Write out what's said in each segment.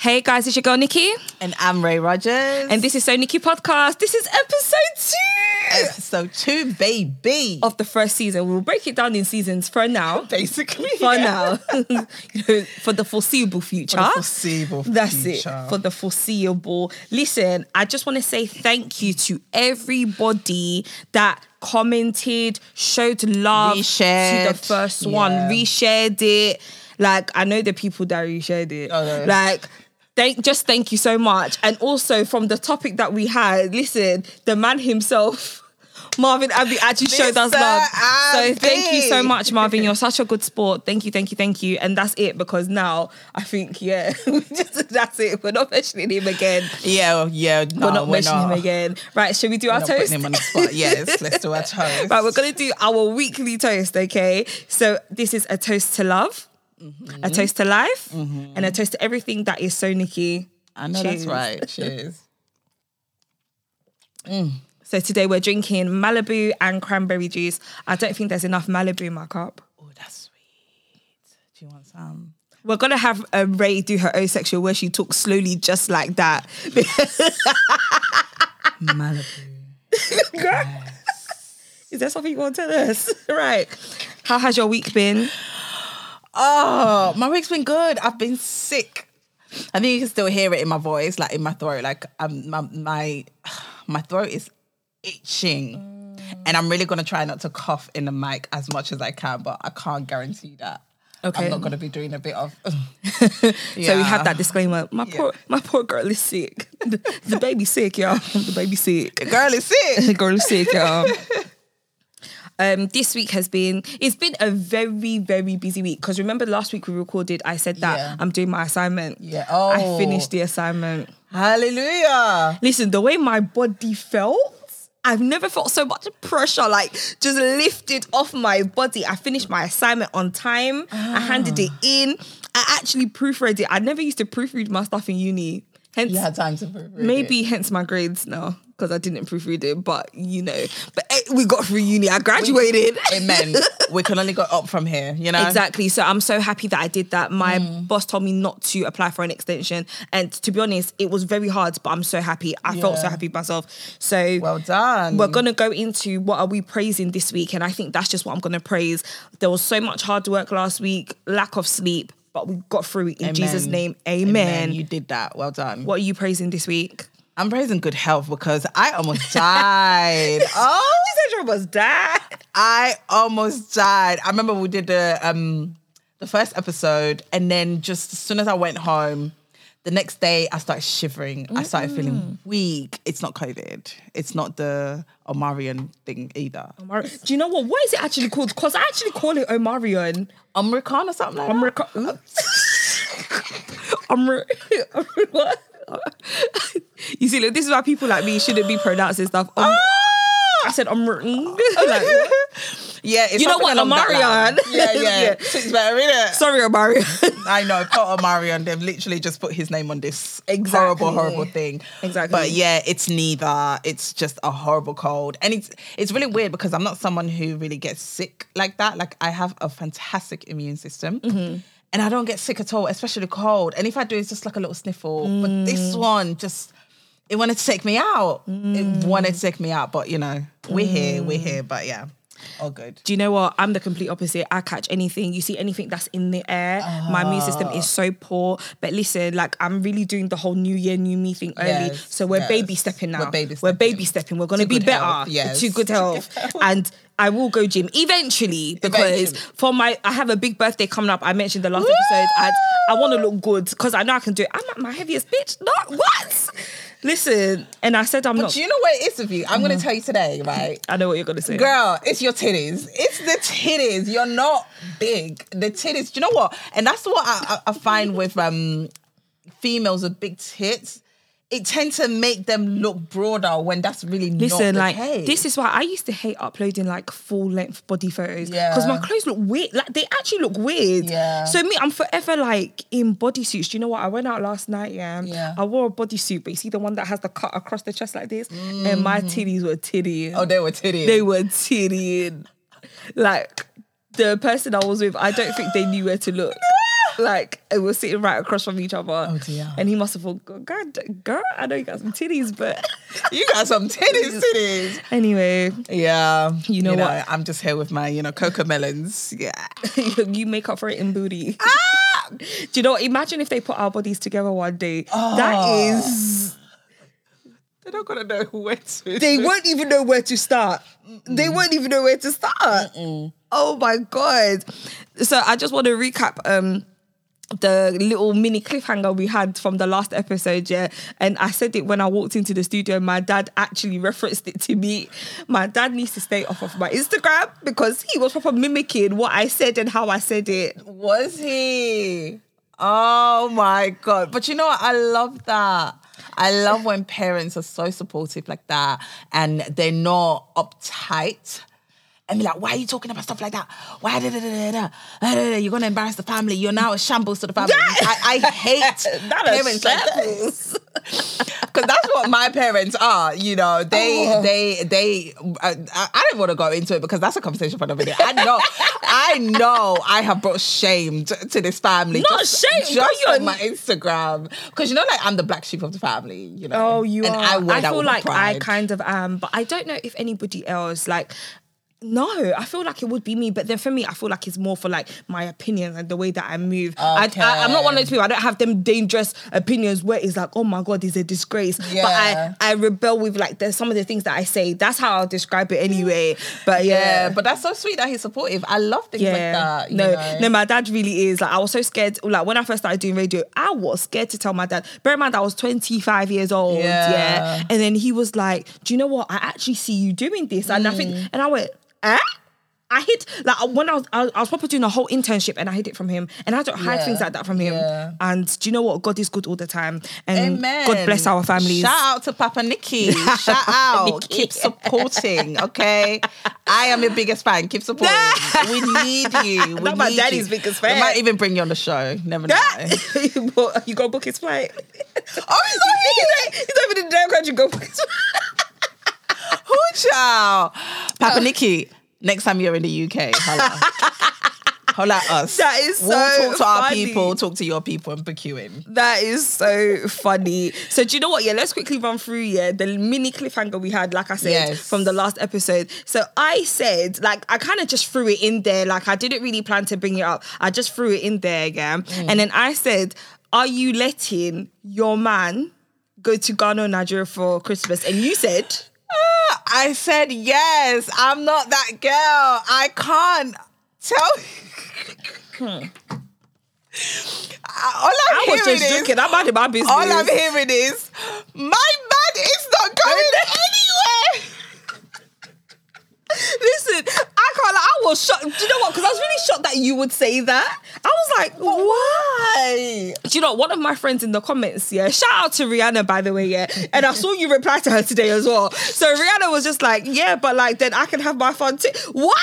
Hey guys, it's your girl Nicky, And I'm Rae Rodgers. and this is SoNicky Podcast. This is episode two episode two, baby. of the first season. We'll break it down in seasons for now. Basically. For yeah. now, You know, for the foreseeable future. For the foreseeable That's future. it for the foreseeable. Listen, I just want to say thank you to everybody that commented, showed love to the first one, Yeah. reshared it. Like I know the people that reshared it. Oh, no. Like. Thank, just thank you so much. And also from the topic that we had, listen, the man himself, Marvin Abbey actually showed us Mr. love. So thank you so much, Marvin. You're such a good sport. Thank you, thank you, thank you. And that's it because now I think, yeah, just, that's it. We're not mentioning him again. Yeah, yeah. No, we're not we're mentioning not. him again. Right, should we do We're our toast? him on the spot. Yes, let's do our toast. Right, we're gonna do our weekly toast, okay? So this is a toast to love, Mm-hmm. a toast to life, mm-hmm. and a toast to everything that is so Nicky. I know Cheers. that's right. Cheers. Mm. So today we're drinking Malibu and cranberry juice. I don't think there's enough Malibu in my cup. Oh, that's sweet. Do you want some? We're gonna have a Rae do her own section where she talks slowly, just like that. Malibu. Is there something you want to tell us? right. How has your week been? Oh, my week's been good. I've been sick. I think you can still hear it in my voice, like in my throat. Like um, my my my throat is itching, and I'm really gonna try not to cough in the mic as much as I can, but I can't guarantee that. Okay. I'm not gonna be doing a bit of. So we Yeah. have that disclaimer. My poor, my poor girl is sick. The, the baby's sick, y'all. The baby's sick. The Girl is sick. The girl is sick, y'all. Um, this week has been it's been a very very busy week because remember last week we recorded I said that Yeah. I'm doing my assignment Yeah. Oh. I finished the assignment Hallelujah. listen the way my body felt I've never felt so much pressure like just lifted off my body I finished my assignment on time I handed it in I actually proofread it I never used to proofread my stuff in uni hence You had time to proofread it. Maybe hence my grades now because I didn't proofread it, but you know, but eh, we got through uni. I graduated. It meant we can only go up from here. You know. Exactly. So I'm so happy that I did that. My Mm. boss told me not to apply for an extension. And to be honest, it was very hard, but I'm so happy. I felt so happy myself. So Well done. we're gonna go into what are we praising this week, and I think that's just what I'm gonna praise. There was so much hard work last week, lack of sleep, but we got through it in Amen. Jesus' name. Amen. You did that. Well done. What are you praising this week? I'm praising good health because I almost died. oh, You said you almost died. I almost died. I remember we did the um the first episode, and then just as soon as I went home, the next day I started shivering. I started feeling weak. It's not COVID. It's not the Omarion thing either. Omar- Do you know what? What is it actually called? Because I actually call it Omarion. Omicron or something like that. Omrica- Omri- Omri- what? You see, look, this is why people like me shouldn't be pronouncing stuff. Om- Ah! I said Omri- like? Yeah, it's You know what, along that line. Omarion? Yeah, yeah. Yeah. It's better, innit? Sorry, Omarion. I know, Potter Marion, they've literally just put his name on this Exactly. horrible, horrible thing. Exactly. But yeah, it's neither. It's just a horrible cold. And it's it's really weird because I'm not someone who really gets sick like that. Like I have a fantastic immune system. Mm-hmm. And I don't get sick at all, especially the cold. And if I do, it's just like a little sniffle. But Mm. this one just it wanted to take me out. Mm. It wanted to take me out. But you know, we're here, we're here. But yeah, all good. Do you know what? I'm the complete opposite. I catch anything. You see anything that's in the air. My immune system is ah. so poor. But listen, like I'm really doing the whole new year, new me thing early. Yes, so we're yes. baby stepping now. We're baby stepping. We're baby stepping. We're gonna To be better. health, yes. To good health. and I will go gym eventually because Eventually. for my I have a big birthday coming up. I mentioned the last episode. And I want to look good because I know I can do it. I'm at my heaviest bitch. Not what? Listen, and I said I'm But not. do you know what it is with you? I'm gonna tell you today, right? I know what you're gonna say. Girl, it's your titties. It's the titties. You're not big. The titties. Do you know what? And that's what I, I, I find with um females with big tits. It tends to make them look broader when that's really Listen, not the like case. this is why I used to hate uploading like full length body photos. Yeah. Because my clothes look weird. Like they actually look weird. Yeah. So me, I'm forever like in bodysuits. Do you know what? I went out last night, yeah. Yeah. I wore a bodysuit, but you see the one that has the cut across the chest like this? And my mm. titties were tittying. oh, they were titties. they were tittying. Like the person I was with, I don't think they knew where to look. Like we were sitting right across from each other. Oh, dear. And he must have thought, God, girl, I know you got some titties, but You got some titties, titties. anyway, Yeah. You know what? I'm just here with my, you know, cocoa melons. Yeah. you make up for it in booty. Ah! Do you know what? Imagine if they put our bodies together one day. Oh. That is They're not gonna know where to. they won't even know where to start. They won't even know where to start. Oh my god! So I just want to recap um the little mini cliffhanger we had from the last episode, yeah. And I said it when I walked into the studio. My dad actually referenced it to me. My dad needs to stay off of my Instagram because he was proper mimicking what I said and how I said it. Was he? Oh my god! But you know what? I love that. I love when parents are so supportive like that, and they're not uptight and be like, why are you talking about stuff like that? Why da, da, da, da, da, You're gonna embarrass the family. You're now a shambles to the family. I, I hate Not parents like because that's what my parents are. You know, they oh. they they. Uh, I don't want to go into it because that's a conversation for another day. I know, I know, I have brought shame to, this family. Not shame, just on my Instagram because you know, like I'm the black sheep of the family. You know, oh, you and are. I, I feel like I kind of am, but I don't know if anybody else like no, I feel like it would be me, but then for me, I feel like it's more for like my opinions and the way that I move. I, I, am not one of those people. I don't have them dangerous opinions where it's like, oh my god, it's a disgrace. Yeah. But I, I rebel with like there's some of the things that I say. That's how I'll describe it anyway. But Yeah, yeah, but that's so sweet that he's supportive. I love things like that. you no, know? no, my dad really is. Like, I was so scared. Like, when I first started doing radio, I was scared to tell my dad. Bear in mind, I was 25 years old. Yeah. Yeah. And then he was like, Do you know what? I actually see you doing this. And I think, Mm. and I went, Eh? I hid like when I was I was, probably doing a whole internship and I hid it from him and I don't hide Yeah, things like that from him. yeah. And do you know what? God is good all the time. And Amen. God bless our families. Shout out to Papa Nicky. Shout out. Nicky. Keep supporting, okay? I am your biggest fan. Keep supporting. we need you. We Not my daddy's you. biggest We fan. might even bring you on the show. Never know. You go book his flight. oh, he's not here. He's not even in the damn country. Go book his flight. Who child? Papa oh. Nicky, next time you're in the UK, holla. holla at us. That is We'll so talk to our funny. people, talk to your people, and book you in. That is so funny. So do you know what? Yeah, let's quickly run through yeah the mini cliffhanger we had, like I said Yes. from the last episode. So I said, like, I kind of just threw it in there. Like I didn't really plan to bring it up. I just threw it in there again. Mm. And then I said, Are you letting your man go to Ghana or Nigeria for Christmas? And you said, I said yes. I'm not that girl. I can't tell. Hmm. All I'm I was hearing just is, joking. I'm out of my business. all I'm hearing is, my man is not going anywhere. Listen, I can't. Like, I was shocked. Do you know what? Because I was really shocked that you would say that. I was like, Why? Do you know one of my friends in the comments? Yeah, shout out to Rihanna by the way. Yeah, and I saw you reply to her today as well. So Rihanna was just like, yeah, but like then I can have my fun too. What?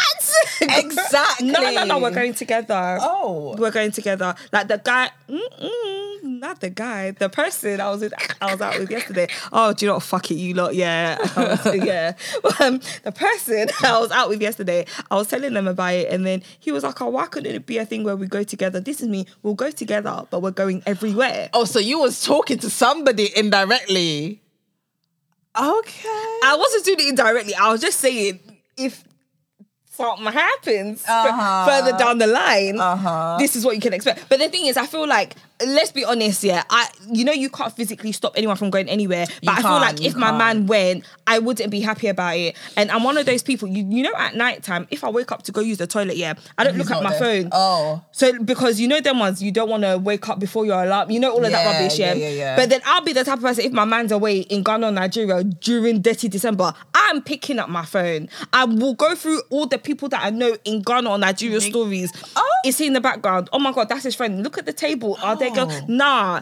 Exactly. no, no, no. We're going together. Oh. we're going together. Like the guy. Mm-mm, not the guy. The person I was with. I was out with yesterday. Oh, do you know what? Fuck it, you lot. Yeah, yeah. Um, the person I was out with yesterday. I was telling them about it, and then he was like, "Oh, why couldn't it be a thing where we go together? This is me. We'll go together, but we're going everywhere." Oh, so you was talking to somebody indirectly. Okay. I wasn't doing it indirectly. I was just saying if something happens Uh-huh. further down the line, Uh-huh. this is what you can expect. But the thing is, I feel like let's be honest, yeah. I you know you can't physically stop anyone from going anywhere. But I feel like if my man went, I wouldn't be happy about it. And I'm one of those people. You you know at night time, if I wake up to go use the toilet, yeah, I don't look at my there. phone. Oh. So because you know them ones, you don't want to wake up before your alarm. You know all of that Yeah, rubbish, yeah? yeah, yeah, yeah. But then I'll be the type of person if my man's away in Ghana or Nigeria during dirty December, I'm picking up my phone. I will go through all the people that I know in Ghana or Nigeria stories. Oh. Is he in the background? Oh my god, that's his friend. Look at the table. Are they girls? Oh. Nah.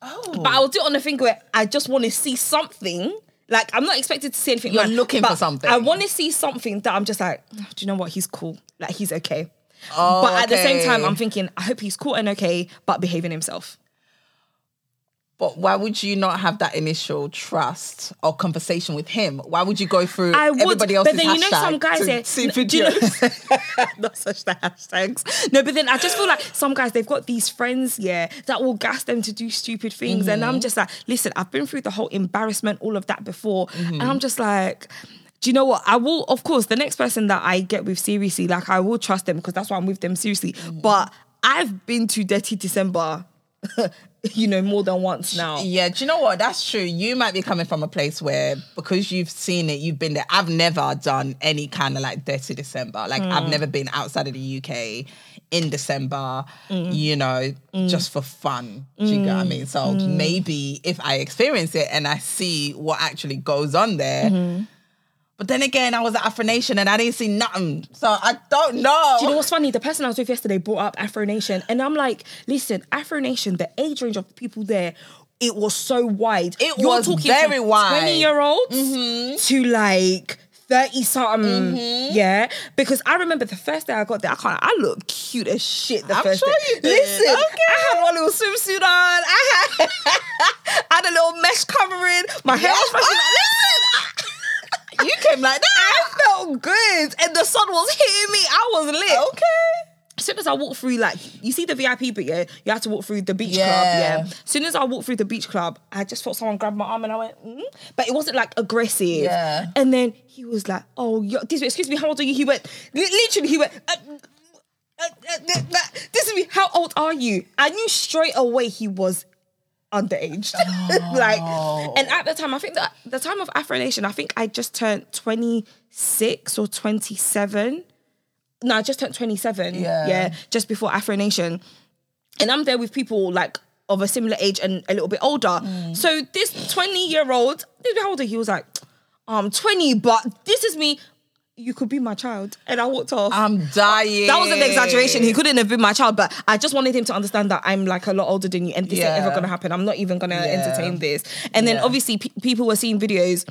Oh. But I'll do it on the thing where I just want to see something. Like I'm not expected to see anything. You're looking for something. I want to see something that I'm just like, "Oh, do you know what? He's cool. Like he's okay. Oh, but at the same oh, time. I'm thinking, I hope he's cool and okay, but behaving himself. But why would you not have that initial trust or conversation with him? Why would you go through I would, everybody else's but then you know some guys to there. see do you know- not such the hashtags. No, but then I just feel like some guys they've got these friends, yeah, that will gas them to do stupid things, and Mm-hmm. I'm just like, listen, I've been through the whole embarrassment, all of that before, Mm-hmm. and I'm just like. Do you know what? I will, of course, the next person that I get with seriously, like I will trust them because that's why I'm with them seriously. Mm-hmm. But I've been to Dirty December, you know, more than once now. Yeah, do you know what? That's true. You might be coming from a place where because you've seen it, you've been there. I've never done any kind of like dirty December. Like I've mm. never been outside of the UK in December, mm. you know, mm. just for fun. Do you get what I mean? So maybe if I experience it and I see what actually goes on there. Mm-hmm. But then again, I was at Afro Nation and I didn't see nothing. So I don't know. Do you know what's funny? The person I was with yesterday brought up Afro Nation, and I'm like, listen, Afro Nation, the age range of the people there, it was so wide. It was very wide. Twenty year olds to like. 30 something, Mm-hmm. yeah. Because I remember the first day I got there, I can't, I looked cute as shit the I'm first sure day. you did. Listen, Okay. I had one little swimsuit on, I had, I had a little mesh covering, my hair was fresh. Listen, you came like that. I felt good, and the sun was hitting me. I was lit Okay. as soon as I walk through, like you see the VIP, but yeah, you have to walk through the beach Yeah. club. Yeah. As soon as I walked through the beach club, I just felt someone grab my arm and I went, mm? but it wasn't like aggressive. Yeah. And then he was like, "Oh, yo, this excuse me, how old are you?" He went, li- literally, he went. Uh, uh, uh, uh, this is me. How old are you? I knew straight away he was underage. like, oh. and at the time, I think that the time of Afro Nation, I think I just turned 26 or 27. No, I just turned 27. Yeah. Yeah. Just before Afro Nation. And I'm there with people like of a similar age and a little bit older. Mm. So this 20 year old, how old? He was like, I'm 20, but this is me. You could be my child. And I walked off. I'm dying. That was an exaggeration. He couldn't have been my child, but I just wanted him to understand that I'm like a lot older than you, and this Yeah. ain't ever gonna happen. I'm not even gonna Yeah. entertain this. And then Yeah. obviously pe- people were seeing videos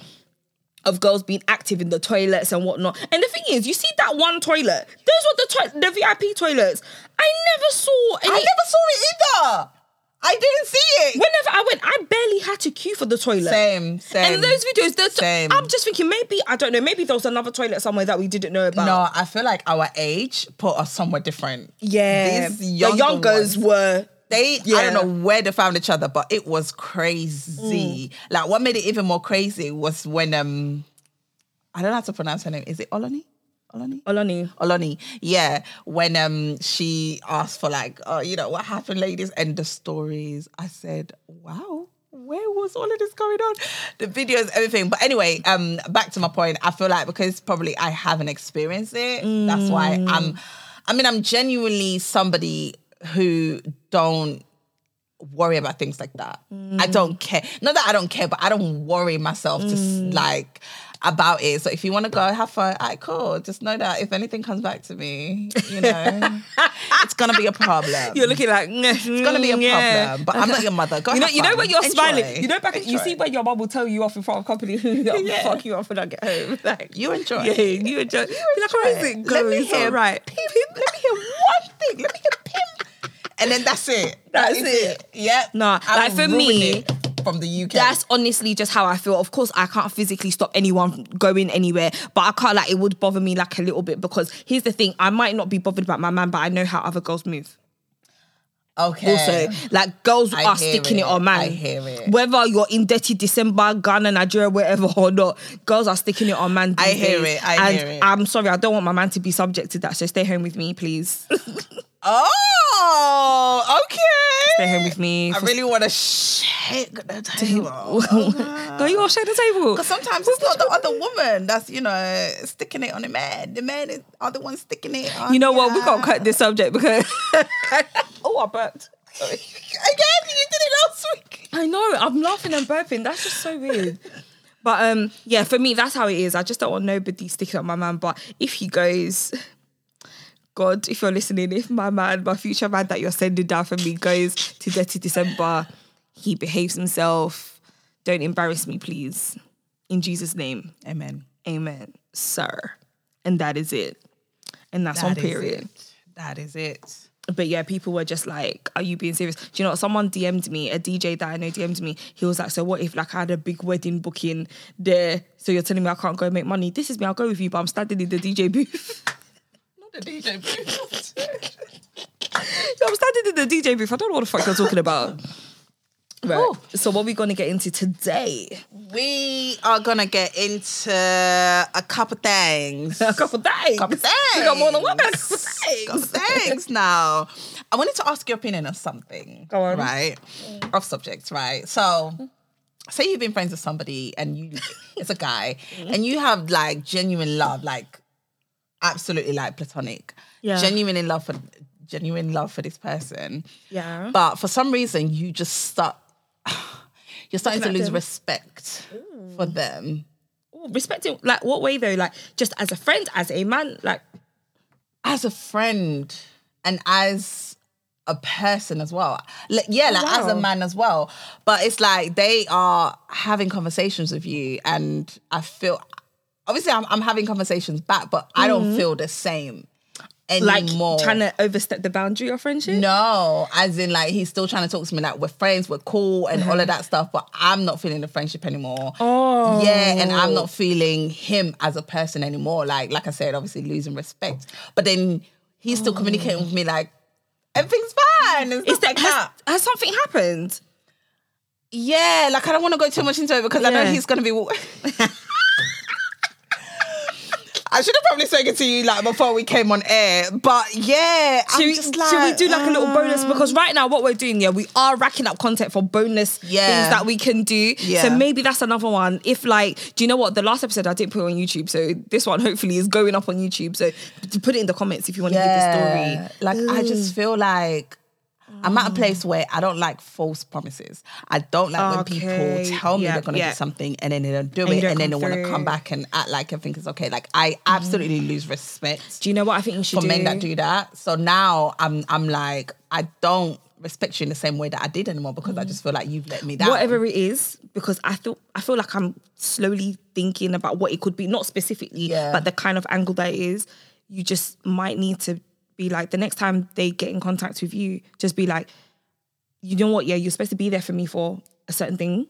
of girls being active in the toilets and whatnot. And the thing is, you see that one toilet. Those were the to- the VIP toilets. I never saw any. I never saw it either. I didn't see it. Whenever I went, I barely had to queue for the toilet. Same, same. And those videos, the Same. I'm just thinking maybe I don't know. Maybe there was another toilet somewhere that we didn't know about. no, I feel like our age put us somewhere different. yeah, These the younger youngers ones. were. They, I don't know where they found each other, but it was crazy. Like what made it even more crazy was when um, I don't know how to pronounce her name. Is it Olani? Olani? Olani. Olani, yeah. When um she asked for like, oh, you know, what happened, ladies, and the stories. I said, wow, where was all of this going on? The videos, everything. But anyway, um, back to my point. I feel like because probably I haven't experienced it, that's why I'm. I mean, I'm genuinely somebody who don't worry about things like that. I don't care. Not that I don't care, but I don't worry myself to s like about it. So if you want to go have fun, all right, cool. Just know that if anything comes back to me, you know, it's gonna be a problem. You're looking like it's gonna be a problem. But I'm not your mother. Go You know, you know when you're Enjoy. smiling. You know, back you Enjoy. see when your mum will tell you off in front of company, Yeah. fuck you off when I get home. Like You enjoy. Yeah, you enjoy. Be like, how is it Let me going? hear All right. Pimp. Let me hear one thing. Let me hear pimp. And then that's it. That's That is it. Yep. Nah, I'm like, for me, it from the UK. That's honestly just how I feel. Of course, I can't physically stop anyone going anywhere, but I can't like it would bother me like a little bit because here's the thing: I might not be bothered about my man, but I know how other girls move. okay. Also, like girls I are sticking it. it. on man. I hear it. Whether you're in dirty December, Ghana, Nigeria, wherever or not, girls are sticking it on man. I hear days. it. I and hear it. And I'm sorry, I don't want my man to be subject to that. So stay home with me, please. Oh, okay. stay home with me. I really want to shake the table. Go, you all shake the table. Because sometimes it's not the other woman that's, you know, sticking it on the man. The man is are the one sticking it on You know what? We ya. got to cut this subject because. oh, I burped. Again, you did it last week. I know. I'm laughing and burping. That's just so weird. But um, yeah, for me, that's how it is. I just don't want nobody sticking up my man. But if he goes, God, if you're listening, if my man, my future man that you're sending down for me goes to Dirty December, he behaves himself. Don't embarrass me, please. In Jesus' name, Amen. Amen, sir. And that is it. And that's on period. it. That is it. But yeah, people were just like, "Are you being serious?" Do you know what? Someone DM'd me, a DJ that I know DM'd me. He was like, "So what if like I had a big wedding booking there? So you're telling me I can't go make money? This is me. I'll go with you, but I'm standing in the DJ booth. The DJ booth. I'm standing in the DJ booth. I don't know what the fuck you're talking about." Right. Ooh. So what are we gonna get into today? we are gonna get into a couple things. A couple things. couple things. We got more than one. A couple Couple things. things now. I wanted to ask your opinion of something. Go on. Right. Off subject, right? So say you've been friends with somebody and you it's a guy Mm-hmm. and you have like genuine love, like absolutely like platonic. Yeah. Genuine in love for genuine love for this person. Yeah. But for some reason you just start you're starting to lose respect for them. Ooh, respecting like what way though? Like just as a friend, as a man, like as a friend and as a person as well. Like, yeah, oh, like as a man as well. But it's like they are having conversations with you, and I feel obviously I'm, I'm having conversations back, but I don't mm. feel the same like anymore. trying to overstep the boundary of friendship. no, as in like he's still trying to talk to me like we're friends, we're cool, and all of mm-hmm. that stuff. But I'm not feeling the friendship anymore. Oh. Yeah, and I'm not feeling him as a person anymore. Like, like I said, obviously losing respect. But then he's still communicating with me like everything's fine and Is like that that. has, has something happened? Yeah, like I don't want to go too much into it because I know he's gonna be. I should have probably spoken to you like before we came on air, but yeah, Should I'm we, just should we do like a little bonus? uh, Because right now, what we're doing, yeah, we are racking up content for bonus Yeah. things that we can do. Yeah. So maybe that's another one. If like, do you know what? The last episode I didn't put on YouTube, so this one hopefully is going up on YouTube. So to put it in the comments if you want to hear the story. Like I just feel like I'm at a place where I don't like false promises. I don't like when people tell me they're gonna yeah. do something and then they don't do And it and then they want to. Mm. come back and act like everything is okay. Like I absolutely lose respect Do you know what I think you should for do? men that do that. So now I'm I'm like I don't respect you in the same way that I did anymore because I just feel like you've let me down. whatever it is, because I feel I feel like I'm slowly thinking about what it could be, not specifically, Yeah. but the kind of angle that it is. You just might need to be like the next time they get in contact with you, just be like, you know what? Yeah, you're supposed to be there for me for a certain thing.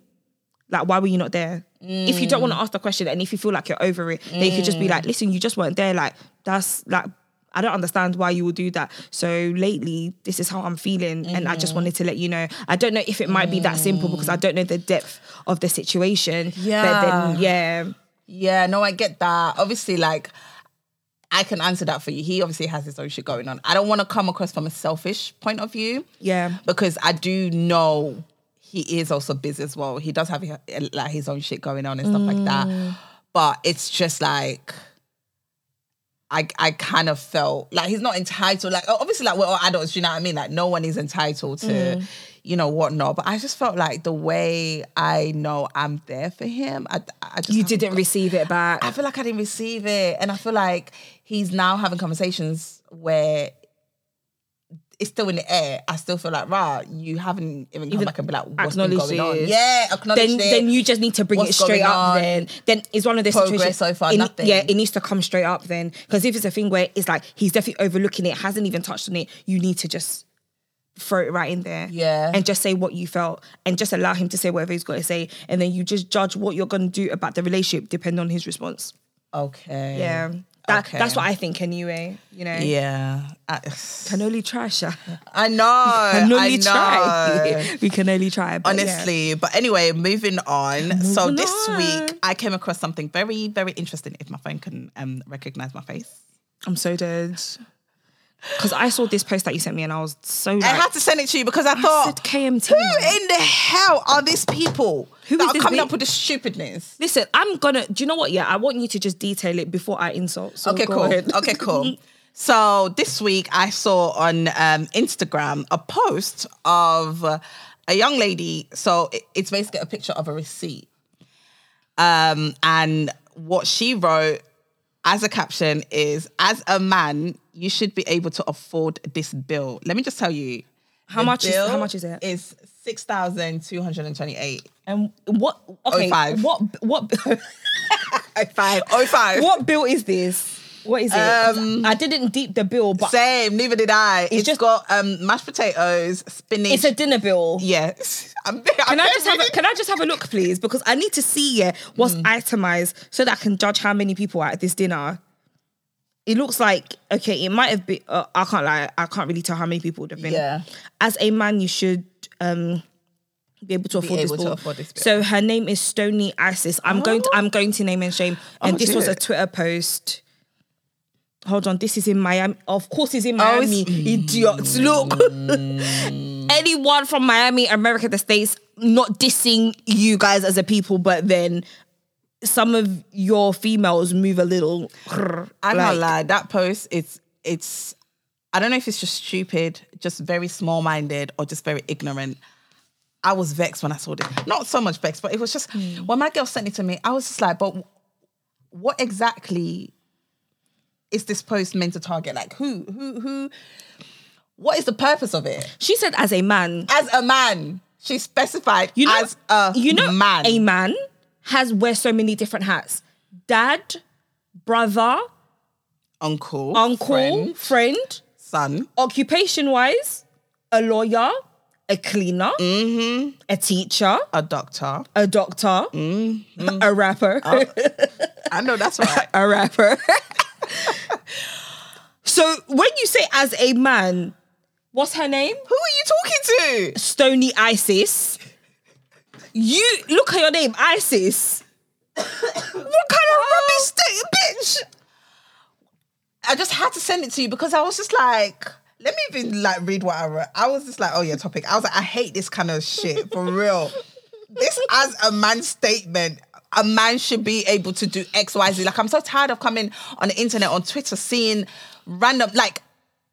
Like, why were you not there? If you don't want to ask the question, and if you feel like you're over it, then you could just be like, listen, you just weren't there. Like, that's like. I don't understand why you would do that. So lately, this is how I'm feeling, and I just mm. wanted to let you know. I don't know if it might be that simple because I don't know the depth of the situation. but then yeah, Yeah, no, I get that. Obviously, like I can answer that for you. He obviously has his own shit going on. I don't want to come across from a selfish point of view. Yeah. Because I do know he is also busy as well. He does have like his own shit going on and stuff like Mm. that. But it's just like I I kind of felt like he's not entitled. Like obviously, like we're all adults. You know what I mean? Like no one is entitled to, Mm. You know, whatnot. But I just felt like the way I know I'm there for him. I, I just you didn't receive it back. I feel like I didn't receive it. And I feel like he's now having conversations where it's still in the air. I still feel like, rah, you haven't even come Even back and be like, what's been going on? Yeah, acknowledge then, it. then you just need to bring What's it straight up. on? Then, then it's one of those Progress situations. so far, it- nothing. Yeah, it needs to come straight up. Then, because if it's a thing where it's like he's definitely overlooking it, hasn't even touched on it, you need to just throw it right in there. Yeah. and just say what you felt, and just allow him to say whatever he's got to say, and then you just judge what you're gonna do about the relationship depending on his response. Okay. Yeah, that, Okay. that's what I think anyway. You know, Yeah. I, can only try, Sha. I know. Can I only know. try. we can only try. But yeah. Honestly, but anyway, moving on. so Moving this on. week I came across something very, very interesting. If my phone can um, recognize my face, I'm so dead. Because I saw this post that you sent me and I was so I had to send it to you because I said thought, KMT. who in the hell are these people Who that are coming bit? up with this stupidness? Listen, I'm gonna. Do you know what? Yeah, I want you to just detail it before I insult. So Okay, cool. ahead. Okay, cool. So this week I saw on um, Instagram a post of a young lady. So it- it's basically a picture of a receipt. Um, and what she wrote as a caption is As a man, you should be able to afford this bill. Let me just tell you. How much is- how much is it? it? Is 6,228. And what? Okay, 05. what? What? Five. Oh, five. What bill is this? What is it? 'Cause I didn't deep the bill, but Same, neither did I. It's, just- got um mashed potatoes, spinach. it's a dinner bill. yes. I'm, Can I just have a, can I just have a look, please? Because I need to see yeah, what's Mm. itemized so that I can judge how many people are at this dinner. It looks like okay. It might have been. Uh, I can't lie. I can't really tell how many people would have been. Yeah. As a man, you should um be able to afford able this to bill. afford this bill. So her name is Stony Isis. I'm going. To, Oh. I'm going to name and shame. And Oh, this was a. Twitter post. Hold on, this is in Miami. Of course, it's in Oh, it's- Miami. Idiots, look. Anyone from Miami, America, the States, not dissing you guys as a people, but then some of your females move a little. I like- can't lie. That post, it's it's. I don't know if it's just stupid, just very small minded, or just very ignorant. I was vexed when I saw this. Not so much vexed, but it was just hmm. when my girl sent it to me. I was just like, but what exactly is this post meant to target? Like, who, who, who? What is the purpose of it? She said, as a man, As a man, she specified you know, as a you know, man. a man has wear so many different hats: dad, brother, uncle, uncle, friend, friend son. occupation wise, a lawyer, a cleaner, Mm-hmm. a teacher, a doctor. a doctor, Mm-hmm. a rapper, Oh. I know that's right. a rapper. so when you say as a man, what's her name? Who are you talking to? Stony Isis. You look at your name, Isis. what kind of rubbish state, bitch? I just had to send it to you because I was just like, let me even like read what I wrote. I was just like, oh yeah, topic. I was like, I hate this kind of shit for real. this as a man statement. A man should be able to do X, Y, Z. Like I'm so tired of coming on the internet, on Twitter, seeing random like.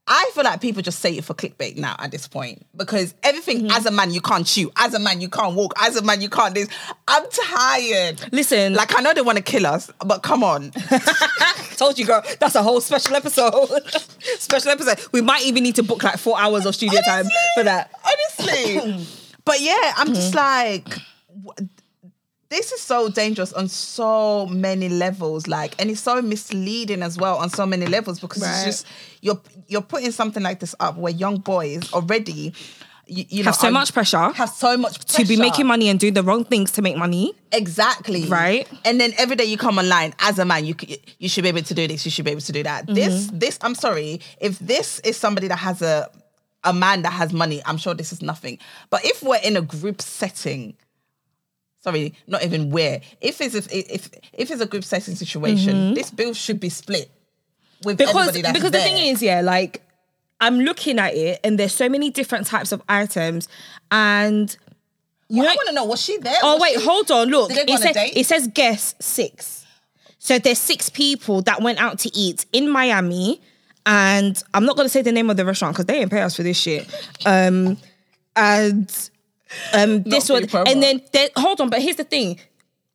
I feel like people just say it for clickbait now at this point because everything mm-hmm. as a man you can't chew, as a man you can't walk, as a man you can't this. I'm tired. Listen, Like I know they want to kill us, but come on. told you, girl, that's a whole special episode. special episode. We might even need to book like four hours of studio time for that. honestly. but yeah, I'm just mm-hmm. like, this is so dangerous on so many levels. Like, and it's so misleading as well on so many levels because Right. it's just you're you're putting something like this up where young boys already. You, you Have know, so are- much pressure Have so much To be making money and doing the wrong things to make money. Exactly. Right. And then every day you come online as a man, you you should be able to do this. You should be able to do that. This Mm-hmm. this I'm sorry if this is somebody that has a a man that has money. I'm sure this is nothing. But if we're in a group setting, sorry, not even where. If it's if if if it's a group setting situation, this bill should be split with Mm-hmm. because everybody that's because there. the thing is yeah like i'm looking at it and there's so many different types of items and you Well, know I want to know was she there? oh Was wait she- hold on look Did they go it a says, it says guest six so there's six people that went out to eat in miami and i'm not going to say the name of the restaurant because they didn't pay us for this shit um and um this one and then there, hold on but here's the thing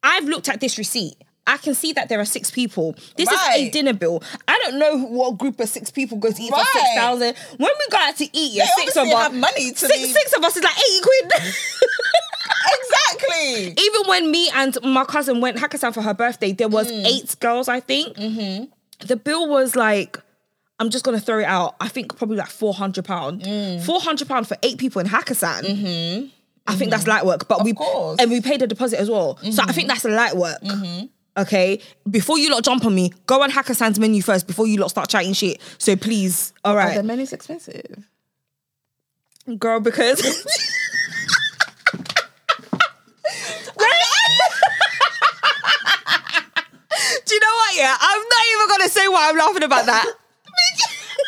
i've looked at this receipt I can see that there are six people. This is a dinner bill. I don't know what group of six people goes to eat for six thousand. When we go out to eat, yeah, six of us money to six, six of us is like eighty quid. exactly. Even when me and my cousin went Hakkasan for her birthday, there was Mm. eight girls, I think. Mm-hmm. The bill was like, I'm just gonna throw it out. I think probably like four hundred pound. Mm. Four hundred pound for eight people in Hakkasan. I think that's light work, but we Mm-hmm. course. Mm-hmm. and we paid a deposit as well. So I think that's light work. Okay, before you lot jump on me, go on Hakkasan's menu first before you lot start chatting shit. So please, all right. Right, the menus expensive? girl, because Do you know what? Yeah, I'm not even gonna say why I'm laughing about that.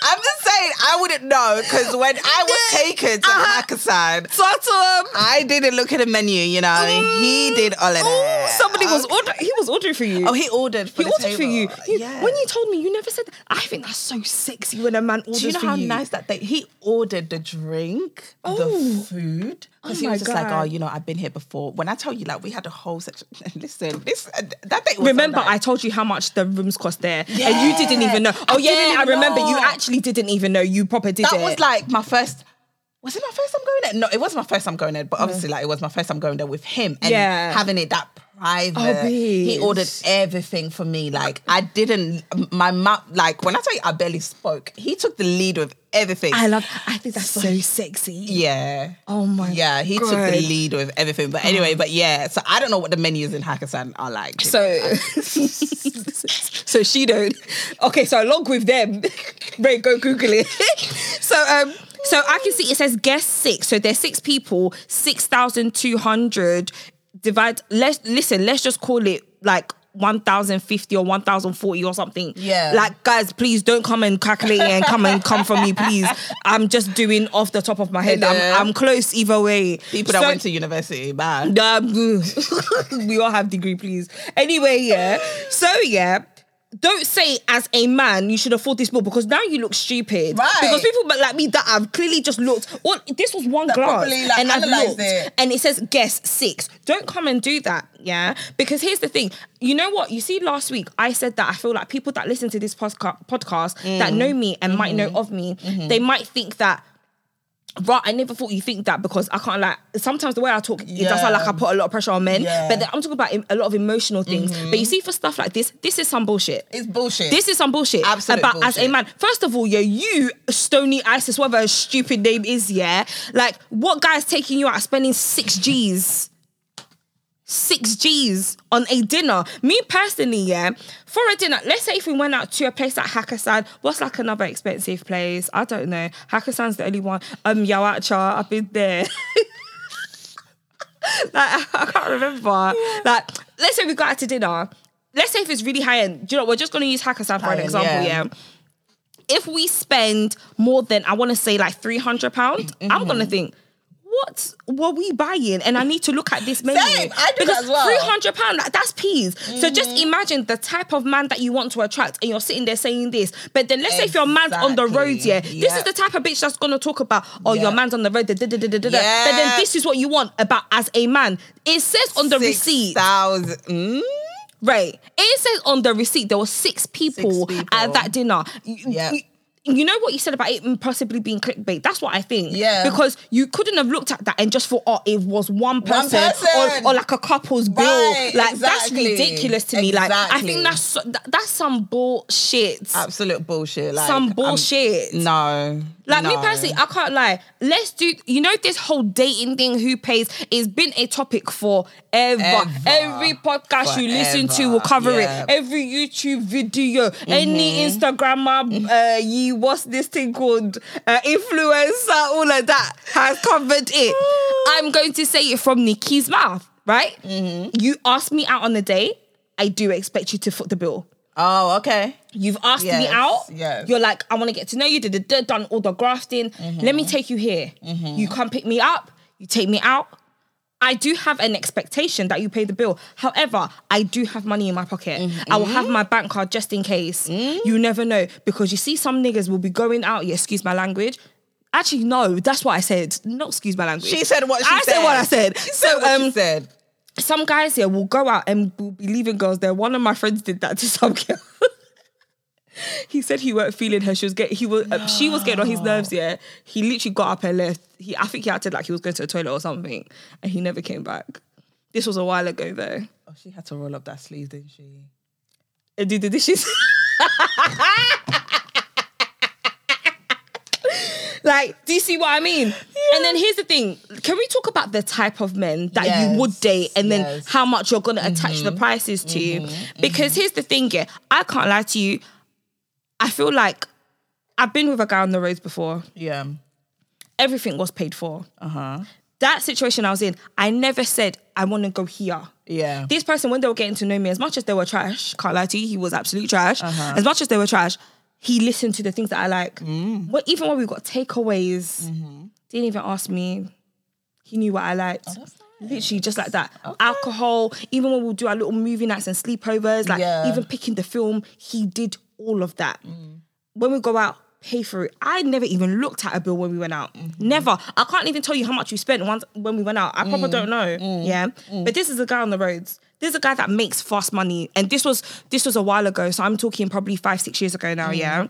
I'm just saying I wouldn't know because when I was taken to Uh-huh. Hakkasan, Tottenham. I didn't look at the menu. You know, he did all of that. somebody was ordering. He was ordering for you. Oh, he ordered for he ordered table. for you. He- yeah. When you told me, you never said. That. I think that's so sexy when a man orders Do you know how you. nice that they he ordered the drink, Oh. the food? Because Oh he was just like, oh, you know, I've been here before. When I tell you, like, we had a whole section. Listen, this uh, that date was Remember. I told you how much the rooms cost there, and you didn't even know. Oh I yeah, I remember. You actually didn't even know. You proper did that it. was like my first. Was it my first time going there? No, it wasn't my first time going there, but obviously, like, it was my first time going there with him and Yeah. having it that private. Oh, he ordered everything for me. Like I didn't. My mom. Like when I tell you, I barely spoke. He took the lead with everything. I love. I think that's so sexy. yeah. Oh my. Yeah, he took the lead with everything. But anyway, but yeah, so I don't know what the menus in Hakkasan are like. So, so she don't. Okay, so along with them, right? Go Google it. so, um, so I can see it says guest six. So there's six people, six thousand two hundred. Divide. Let's listen. Let's just call it like. 1050 or 1040 or something. Yeah. Like, guys, please don't come and calculate and come and come from me, please. I'm just doing off the top of my head. I'm, I'm close either way. People that went to university, bad. um, we all have degree, please. Anyway, yeah. So yeah. Don't say as a man you should afford this bill because now you look stupid. Right. Because people but like me that have clearly just looked. Well, this was one glance, properly, like, and I've looked, it. and it says guess six. Don't come and do that, yeah. Because here's the thing. You know what? You see, last week I said that I feel like people that listen to this podca- podcast that Mm. know me and might Mm-hmm. know of me, they might think that Right, I never thought you think that because I can't like sometimes the way I talk, it does sound like I put a lot of pressure on men. Yeah. Mm-hmm. But then I'm talking about a lot of emotional things. But you see, for stuff like this, this is some bullshit. It's bullshit. This is some bullshit. Absolute about as a man. First of all, yeah, you Stony Isis, whatever her stupid name is, yeah. Like, what guy's taking you out spending six G's? Six G's on a dinner. Me personally, yeah, for a dinner, let's say if we went out to a place like Hakkasan, what's like another expensive place? I don't know. Hakkasan's the only one. Um, Yauatcha, I've been there. like I can't remember. Like, let's say we go out to dinner. Let's say if it's really high end. Do you know? We're just gonna use Hakkasan for an example. yeah. Yeah. If we spend more than I want to say like three hundred pound, I'm Mm-hmm. gonna think. What were we buying? And I need to look at this menu. Same, I do because as well. Three hundred pound, like, that's peas. So just Mm-hmm. imagine the type of man that you want to attract, and you're sitting there saying this. But then let's say if your man's on the road, Exactly. yeah, this is the type of bitch that's gonna talk about, oh, your man's on the road, da, da, da, da, da, da. but then this is what you want about as a man. It says on the receipt, thousand. Mm? right? It says on the receipt there were six people, people. at that dinner. You- Yeah. you- you know what you said about it possibly being clickbait? That's what I think. Yeah. Because you couldn't have looked at that and just thought, oh, it was one person, person. Or, or like a couple's bill. Right, like that's ridiculous to me. Like I think that's so- that, that's some bullshit. Absolute bullshit. Like Some bullshit. no. Like me personally, I can't lie. Let's do. You know this whole dating thing. Who pays? It's been a topic for Ever. Every podcast you listen to will cover Yeah. it. Every YouTube video, any Mm-hmm. Instagrammer, uh, ye what's this thing called? Uh, influencer, all of that has covered it. I'm going to say it from Nicky's mouth, right? Mm-hmm. You ask me out on a date. I do expect you to foot the bill. Oh, okay. You've asked me out. yes. You're like, I want to get to know you. Did done all the grafting. Mm-hmm. Let me take you here. You come pick me up. You take me out. I do have an expectation that you pay the bill. However, I do have money in my pocket. Mm-hmm. I will have my bank card just in case. Mm. You never know because you see some niggas will be going out. Yeah, excuse my language. Actually, no, that's what I said. Not excuse my language. She said what she I said. said what I said. She so said what um, she said. some guys here will go out and will be leaving girls there. One of my friends did that to some girl. he said he weren't feeling her. She was getting he was uh, she was getting on his nerves. Yeah, he literally got up and left. He I think he acted like he was going to the toilet or something, and he never came back. This was a while ago though. Oh, she had to roll up that sleeve, didn't she? And did the dishes. like, do you see what I mean? And then here's the thing: can we talk about the type of men that you would date, and then yes. how much you're gonna attach the mm-hmm. prices to? Mm-hmm. Because mm-hmm. here's the thing: yeah, I can't lie to you. I feel like I've been with a guy on the roads before. Yeah. Everything was paid for. Uh huh. That situation I was in, I never said I want to go here. Yeah. This person, when they were getting to know me, as much as they were trash, can't lie to you, he was absolute trash. Uh-huh. As much as they were trash, he listened to the things that I like. Mm. Well, even when we got takeaways, Mm-hmm. didn't even ask me. He knew what I liked. Oh, Literally just like that. Alcohol, even when we'll do our little movie nights and sleepovers, like Yeah. even picking the film, he did all of that. Mm. When we go out, pay for it. I never even looked at a bill when we went out. Mm-hmm. Never. I can't even tell you how much we spent once when we went out. I Mm. probably don't know. Yeah. But this is a guy on the roads. This is a guy that makes fast money. And this was this was a while ago. So I'm talking probably five, six years ago Mm. now, yeah.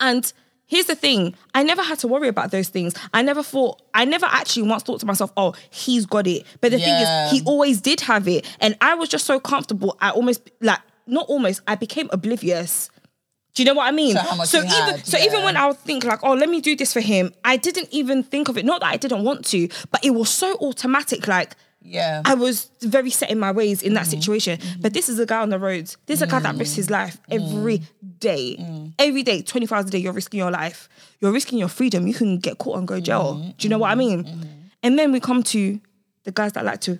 And here's the thing I never had to worry about those things. I never thought, I never actually once thought to myself, oh, he's got it. But the Yeah. thing is, he always did have it. And I was just so comfortable. I almost, like, not almost, I became oblivious. Do you know what I mean? To how much so he even had, so even when I would think like, oh, let me do this for him, I didn't even think of it. Not that I didn't want to, but it was so automatic. Like Yeah. I was very set in my ways in Mm-hmm. that situation. But this is a guy on the roads. This is a guy that risks his life every Mm. day. Every day, 24 hours a day, you're risking your life. You're risking your freedom. You can get caught and go jail. Mm-hmm. Do you know what I mean? And then we come to the guys that like to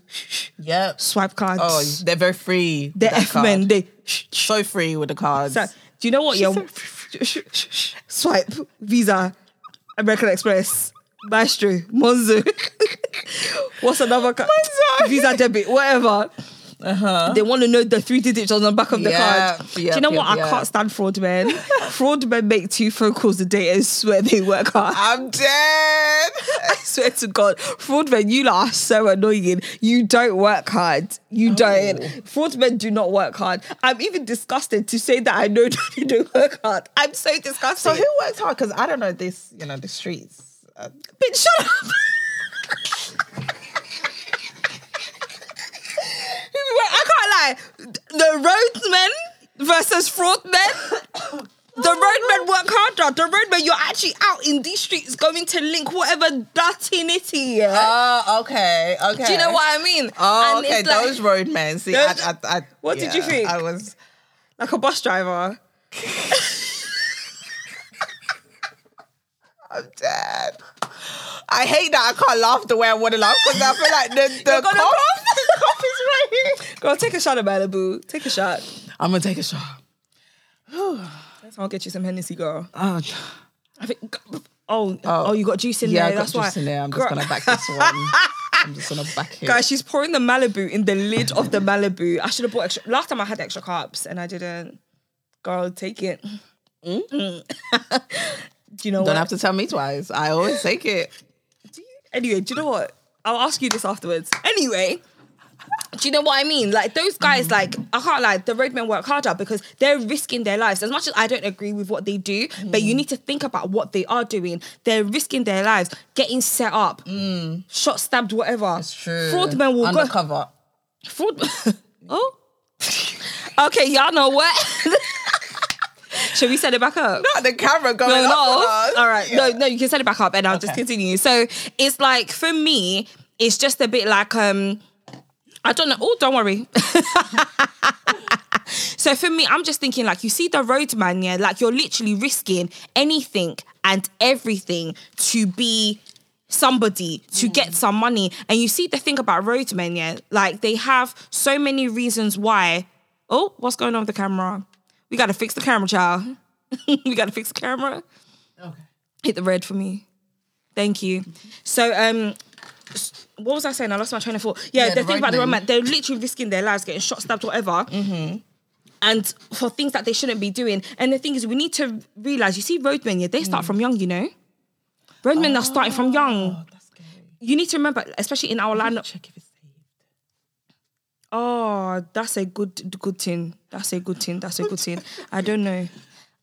Yep. swipe cards. Oh, they're very free. with the that F men. they So free with the cards. so, do you know what? Yeah, swipe Visa, American Express, Maestro, Monzo. What's another card? Visa debit, whatever. They want to know the three digits on the back of the Yeah, card. do you know yep, what? I can't stand fraud men. fraud men make two phone calls a day and swear they work hard. I'm dead. I swear to God, fraud men, you lot are so annoying. You don't work hard. You don't. Fraud men do not work hard. I'm even disgusted to say that I know that you don't work hard. I'm so disgusted. So who works hard? Because I don't know this. You know the streets. Uh, shut up. I can't lie. The roadsmen versus fraud men. The roadmen work harder. The roadmen, you're actually out in these streets going to link whatever dirty nitty. Yeah? Oh, okay, okay. Do you know what I mean? Oh, And okay. like- Those roadmen. See, Those- I, I, I, What did you think? I was. like a bus driver. I'm dead. I hate that I can't laugh the way I want to laugh because I feel like the the You're cough, gonna cough? the cough is right here. Girl, take a shot of Malibu. Take a shot. I'm gonna take a shot. I'll get you some Hennessy, girl. Oh, I think. Oh, oh, you got juice in yeah, I there. got That's why. juice in there. I'm Girl- just gonna back this one. I'm just gonna back it. Guys, she's pouring the Malibu in the lid of the Malibu. I should have bought extra. Last time I had extra cups and I didn't. Girl, take it. Mm. do you know Don't what? have to tell me twice. I always take it. Do you- Anyway, do you know what? I'll ask you this afterwards. Anyway, do you know what I mean? Like those guys, mm. like I can't lie, the roadmen work harder because they're risking their lives. As much as I don't agree with what they do, but you mm. need to think about what they are doing. They're risking their lives, getting set up, mm. shot, stabbed, whatever. It's Fraud men will go. undercover. Fraud. oh. okay, y'all know what? Should we set it back up? Not the camera going No, off no. All right. Yeah. No, no, you can set it back up and I'll just continue. So it's like for me, it's just a bit like um I don't know. Oh, don't worry. so for me, I'm just thinking like you see the roadman, yeah, like you're literally risking anything and everything to be somebody to get some money. And you see the thing about roadmen, yeah, like they have so many reasons why. Oh, what's going on with the camera? We gotta fix the camera, child. we gotta fix the camera. Okay. Hit the red for me. Thank you. So um what was I saying? I lost my train of thought. Yeah, Yeah, the the thing about the romance, they're literally risking their lives, getting shot, stabbed, whatever. Mm-hmm. And for things that they shouldn't be doing. And the thing is, we need to realize, you see, roadmen, yeah, they start Mm. from young, you know? Roadmen are starting from young. Oh, that's scary. You need to remember, especially in our of, Check if it's saved. Oh, that's a good good thing. That's a good thing. That's a good thing. I don't know.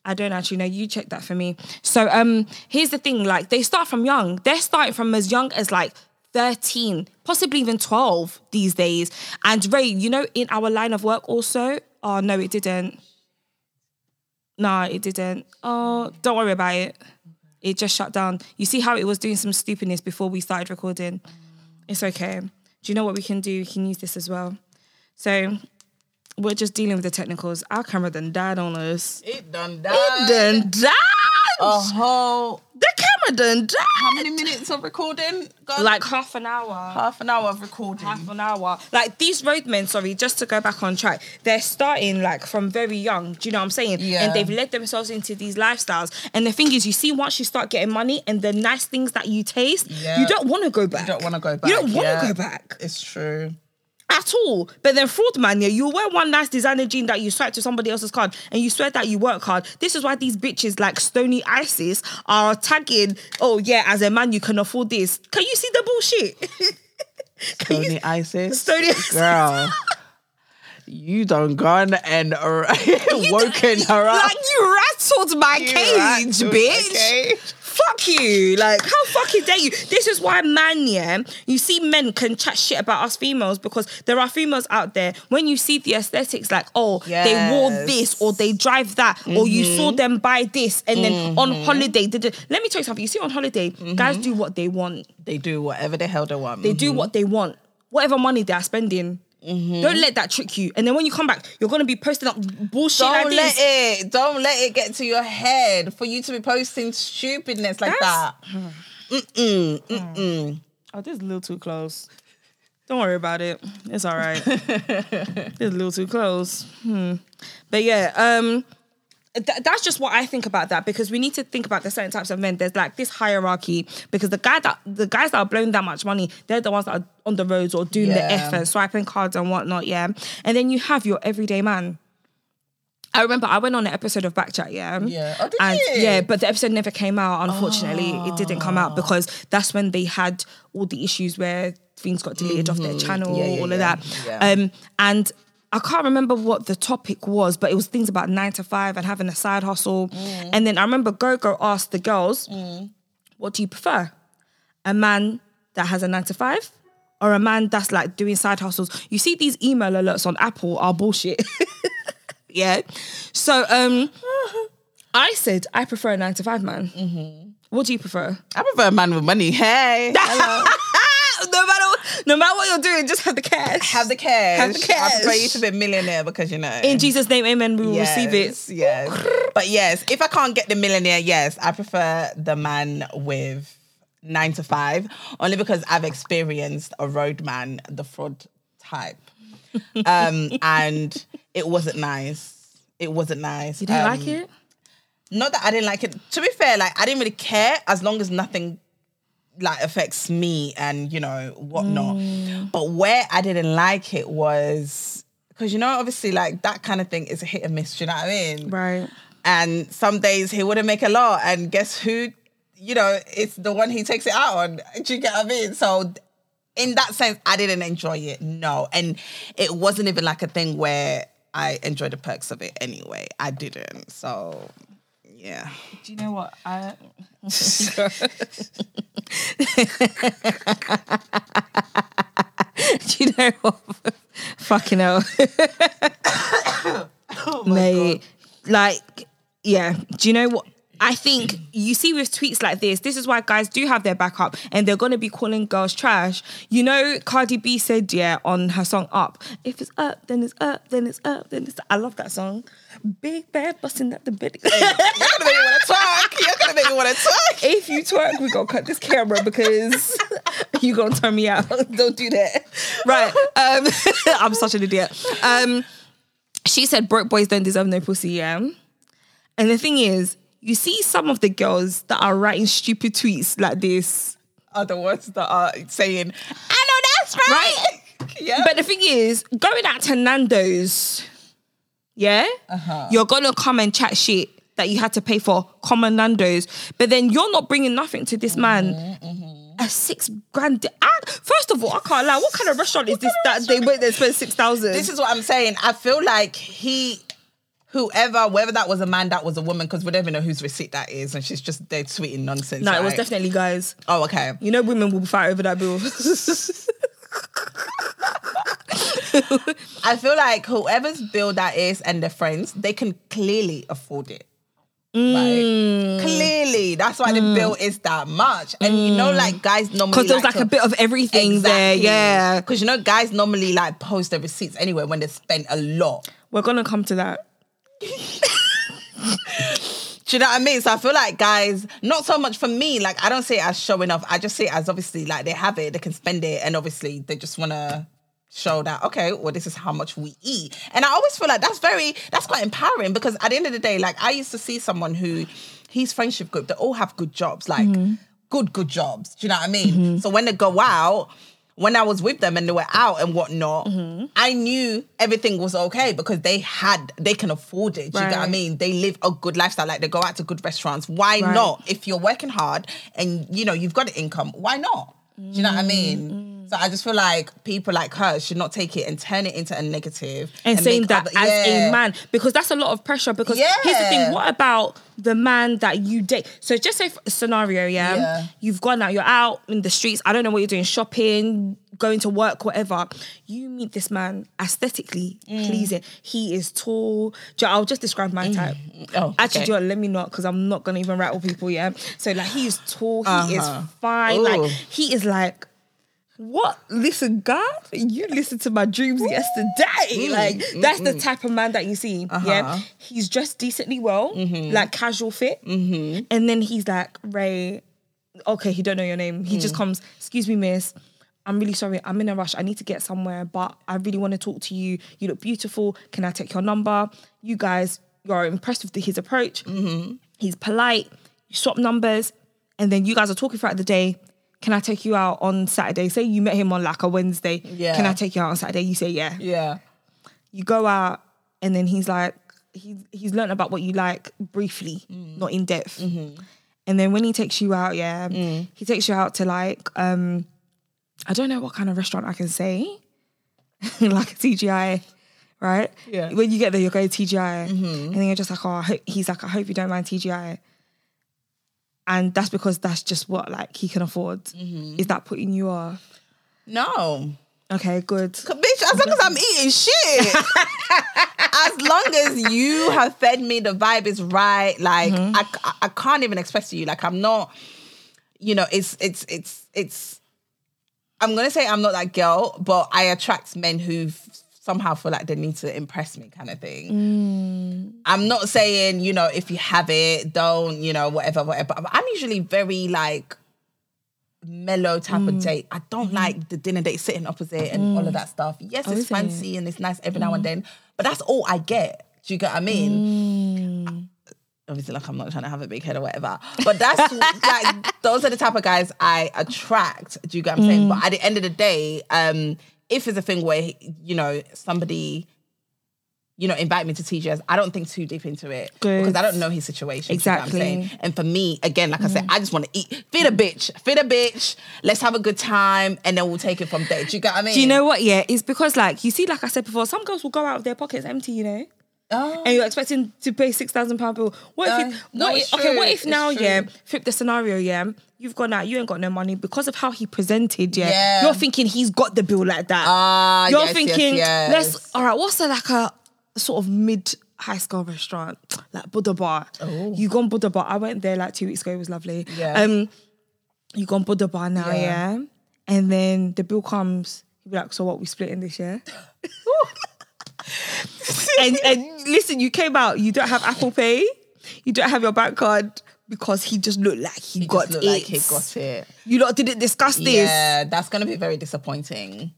I don't actually know. You check that for me. So um here's the thing, like they start from young. They're starting from as young as like 13, possibly even 12 these days. And Rae, you know, in our line of work also, oh no, it didn't. No, it didn't. Oh, don't worry about it. It just shut down. You see how it was doing some stupidness before we started recording? It's okay. Do you know what we can do? We can use this as well. So we're just dealing with the technicals. Our camera done died on us. It done died. It done died. A whole. The camera done died. How many minutes of recording? Gone? Like half an hour. half an hour of recording. half an hour. Like these roadmen, sorry, just to go back on track, they're starting like from very young. Do you know what I'm saying? Yeah. And they've led themselves into these lifestyles. And the thing is, you see, once you start getting money and the nice things that you taste, Yeah. you don't want to go back. You don't want to go back. You don't want to yeah. go back It's true. At all. But then fraud man, yeah, you wear one nice designer jean that you swipe to somebody else's card and you swear that you work hard. This is why these bitches like Stony Isis are tagging, oh yeah, as a man you can afford this. Can you see the bullshit? Can you- Stony Isis. Stony Isis. Girl. You done gone and woken her up. Like you rat rattled my You cage, rattled bitch. Fuck you. Like, how fucking dare you? This is why man, yeah, you see men can chat shit about us females because there are females out there, when you see the aesthetics, like, oh, they wore this or they drive that or you saw mm-hmm. them buy this and then on mm-hmm. holiday, da- da- let me tell you something. You see on holiday, mm-hmm. guys do what they want. They do whatever the hell they want. They do what they want. Whatever money they are spending. Don't let that trick you. And then when you come back, you're gonna be posting up bullshit Don't like let this. it. Don't let it get to your head for you to be posting stupidness like That's- that. Mm-mm, mm-mm. Oh, this is a little too close. Don't worry about it. It's all right. it's a little too close. Hmm. But yeah, um, th- that's just what I think about that because we need to think about the certain types of men. There's like this hierarchy because the guy that the guys that are blowing that much money, they're the ones that are on the roads or doing the Yeah. F and swiping cards and whatnot. Yeah, and then you have your everyday man. I remember I went on an episode of Backchat, yeah. Yeah. Oh, did and you? yeah, but the episode never came out. Unfortunately, it didn't come out because that's when they had all the issues where things got deleted off their channel, Mm-hmm. Yeah, yeah, all of that. Um, and I can't remember what the topic was, but it was things about nine to five and having a side hustle. Mm. And then I remember Gogo asked the girls, "What do you prefer? A man that has a nine to five? Or a man that's like doing side hustles. You see these email alerts on Apple are bullshit. yeah. So um I said I prefer a nine to five man. Mm-hmm. What do you prefer? I prefer a man with money. Hey. no matter what, no matter what you're doing, just have the cash. have the cash. Have the cash. I prefer you to be a millionaire because you know. In Jesus' name, amen. We will receive it. Yes, Yes. but yes, if I can't get the millionaire, yes, I prefer the man with nine to five, only because I've experienced a roadman, the fraud type. Um, and it wasn't nice. It wasn't nice. You didn't Um, like it? Not that I didn't like it. To be fair, like I didn't really care as long as nothing like affects me and you know whatnot. Mm. But where I didn't like it was because you know obviously like that kind of thing is a hit and miss. Do you know what I mean? Right. And some days he wouldn't make a lot, and guess who? You know, it's the one he takes it out on. Do you get what I mean? So in that sense, I didn't enjoy it. No, and it wasn't even like a thing where I enjoyed the perks of it anyway. I didn't. So yeah. Do you know what? I Do you know what? Fucking hell. Oh Mate. Like, yeah. Do you know what? I think you see with tweets like this, this is why guys do have their backup and they're gonna be calling girls trash. You know, Cardi B said, yeah, on her song Up, if it's up, then it's up, then it's up, then it's I love that song. Big bad busting at the bed. You're gonna make me want to talk. You're gonna make me want to talk. if you twerk, we're gonna cut this camera because you're gonna turn me out. Don't do that. Right. Um, I'm such an idiot. Um, she said broke boys don't deserve no pussy, yeah. And the thing is, you see some of the girls that are writing stupid tweets like this. Are the ones that are saying, I know that's right. yeah. But the thing is, going out to Nando's, yeah, uh-huh. you're gonna come and chat shit that you had to pay for common Nando's, but then you're not bringing nothing to this man. Mm-hmm, mm-hmm. A six grand. I, first of all, I can't lie. What kind of restaurant is this that they went there and spend six thousand? this is what I'm saying. I feel like he, whoever, whether that was a man, that was a woman, because we don't even know whose receipt that is, and she's just there tweeting nonsense. no, it was definitely guys. Oh, okay. You know, women will fight over that bill. I feel like whoever's bill that is and their friends, they can clearly afford it. Mm. Right? Clearly. That's why the bill is that much. And you know, like guys normally Because there's was like to- a bit of everything there. Yeah. Because you know, guys normally like post their receipts anyway when they spend a lot. We're gonna come to that. Do you know what I mean? So I feel like guys, not so much for me. Like I don't see it as showing off. I just see it as obviously like they have it, they can spend it, and obviously they just want to show that okay, well this is how much we eat. And I always feel like that's very that's quite empowering because at the end of the day, like I used to see someone who his friendship group they all have good jobs, like mm-hmm. good good jobs. Do you know what I mean? Mm-hmm. So when they go out. When I was with them and they were out and whatnot, I knew everything was okay because they had, they can afford it. Do you get what I mean? They live a good lifestyle. Like they go out to good restaurants. Why Right. not? If you're working hard and you know you've got an income, why not? Do you know what I mean? Mm, So I just feel like people like her should not take it and turn it into a negative and, saying that other- as Yeah. a man because that's a lot of pressure because yeah. here's the thing what about the man that you date so just say scenario yeah? Yeah. you've gone out you're out in the streets i don't know what you're doing shopping going to work whatever you meet this man aesthetically Mm. pleasing he is tall i'll just describe my type Oh, actually okay. Let me not because i'm not gonna even rattle people yeah so like he is tall he Uh-huh. is fine Ooh. like he is like what? Listen, God, you listened to my dreams yesterday. Mm, like mm, that's the mm. type of man that you see. Uh-huh. Yeah, he's dressed decently well, mm-hmm. like casual fit, mm-hmm. and then he's like Rae. Okay, he don't know your name. He just comes. Excuse me, miss. I'm really sorry. I'm in a rush. I need to get somewhere, but I really want to talk to you. You look beautiful. Can I take your number? You guys, you're impressed with his approach. Mm-hmm. He's polite. You swap numbers, and then you guys are talking throughout the day. Can I take you out on Saturday? Say you met him on like a Wednesday. Yeah. Can I take you out on Saturday? You say yeah. Yeah. You go out, and then he's like, he's he's learned about what you like briefly, mm. not in depth. Mm-hmm. And then when he takes you out, yeah, mm. he takes you out to like, um, I don't know what kind of restaurant I can say, like a TGI, right? Yeah. When you get there, you're going TGI, mm-hmm. and then you're just like, oh, I hope, he's like, I hope you don't mind TGI. And that's because that's just what like he can afford. Is that putting you off? No. Okay, good. Bitch, as long as I'm eating shit. as long as you have fed me, the vibe is right. Like Mm-hmm. I, I, I can't even express to you. Like I'm not, you know, it's it's it's it's. I'm gonna say I'm not that girl, but I attract men who somehow feel like they need to impress me, kind of thing. Mm. I'm not saying you know if you have it, don't you know whatever, whatever. But I'm usually very like mellow type Mm. of date. I don't like the dinner date sitting opposite and all of that stuff. Yes, Oh, it's is it? Mm. fancy and it's nice every now and then, but that's all I get. Do you get what I mean? Mm. Obviously, like I'm not trying to have a big head or whatever, but that's like those are the type of guys I attract. Do you get what I'm Mm. saying? But at the end of the day, um, if it's a thing where you know somebody you know, invite me to TGS. I don't think too deep into it Good. because I don't know his situation. do you know what I'm Exactly. saying? And for me, again, like I said, I just want to eat. Feed a bitch. Feed a bitch. Let's have a good time, and then we'll take it from there. Do you get what I mean? Do you know what? Yeah, it's because like you see, like I said before, some girls will go out with their pockets empty, you know. Oh. And you're expecting to pay six thousand pound bill. What if? Uh, what it's if okay, what if It's now? true. Yeah, flip the scenario. Yeah, you've gone out. You ain't got no money because of how he presented. Yeah, Yeah. you're thinking he's got the bill like that. Ah, you're yes, yes, thinking yes. let's. All right, what's a, like a sort of mid high school restaurant like Buddha Bar? Oh. You gone Buddha Bar? I went there like two weeks ago. It was lovely. Yeah. Um, you gone Buddha Bar now, Yeah. yeah. And then the bill comes. You be like, so what? We splitting this year? and and listen, you came out. You don't have Apple Pay. You don't have your bank card because he just looked like he, He got just looked it. like he got it. You lot didn't discuss this. Yeah, that's gonna be very disappointing.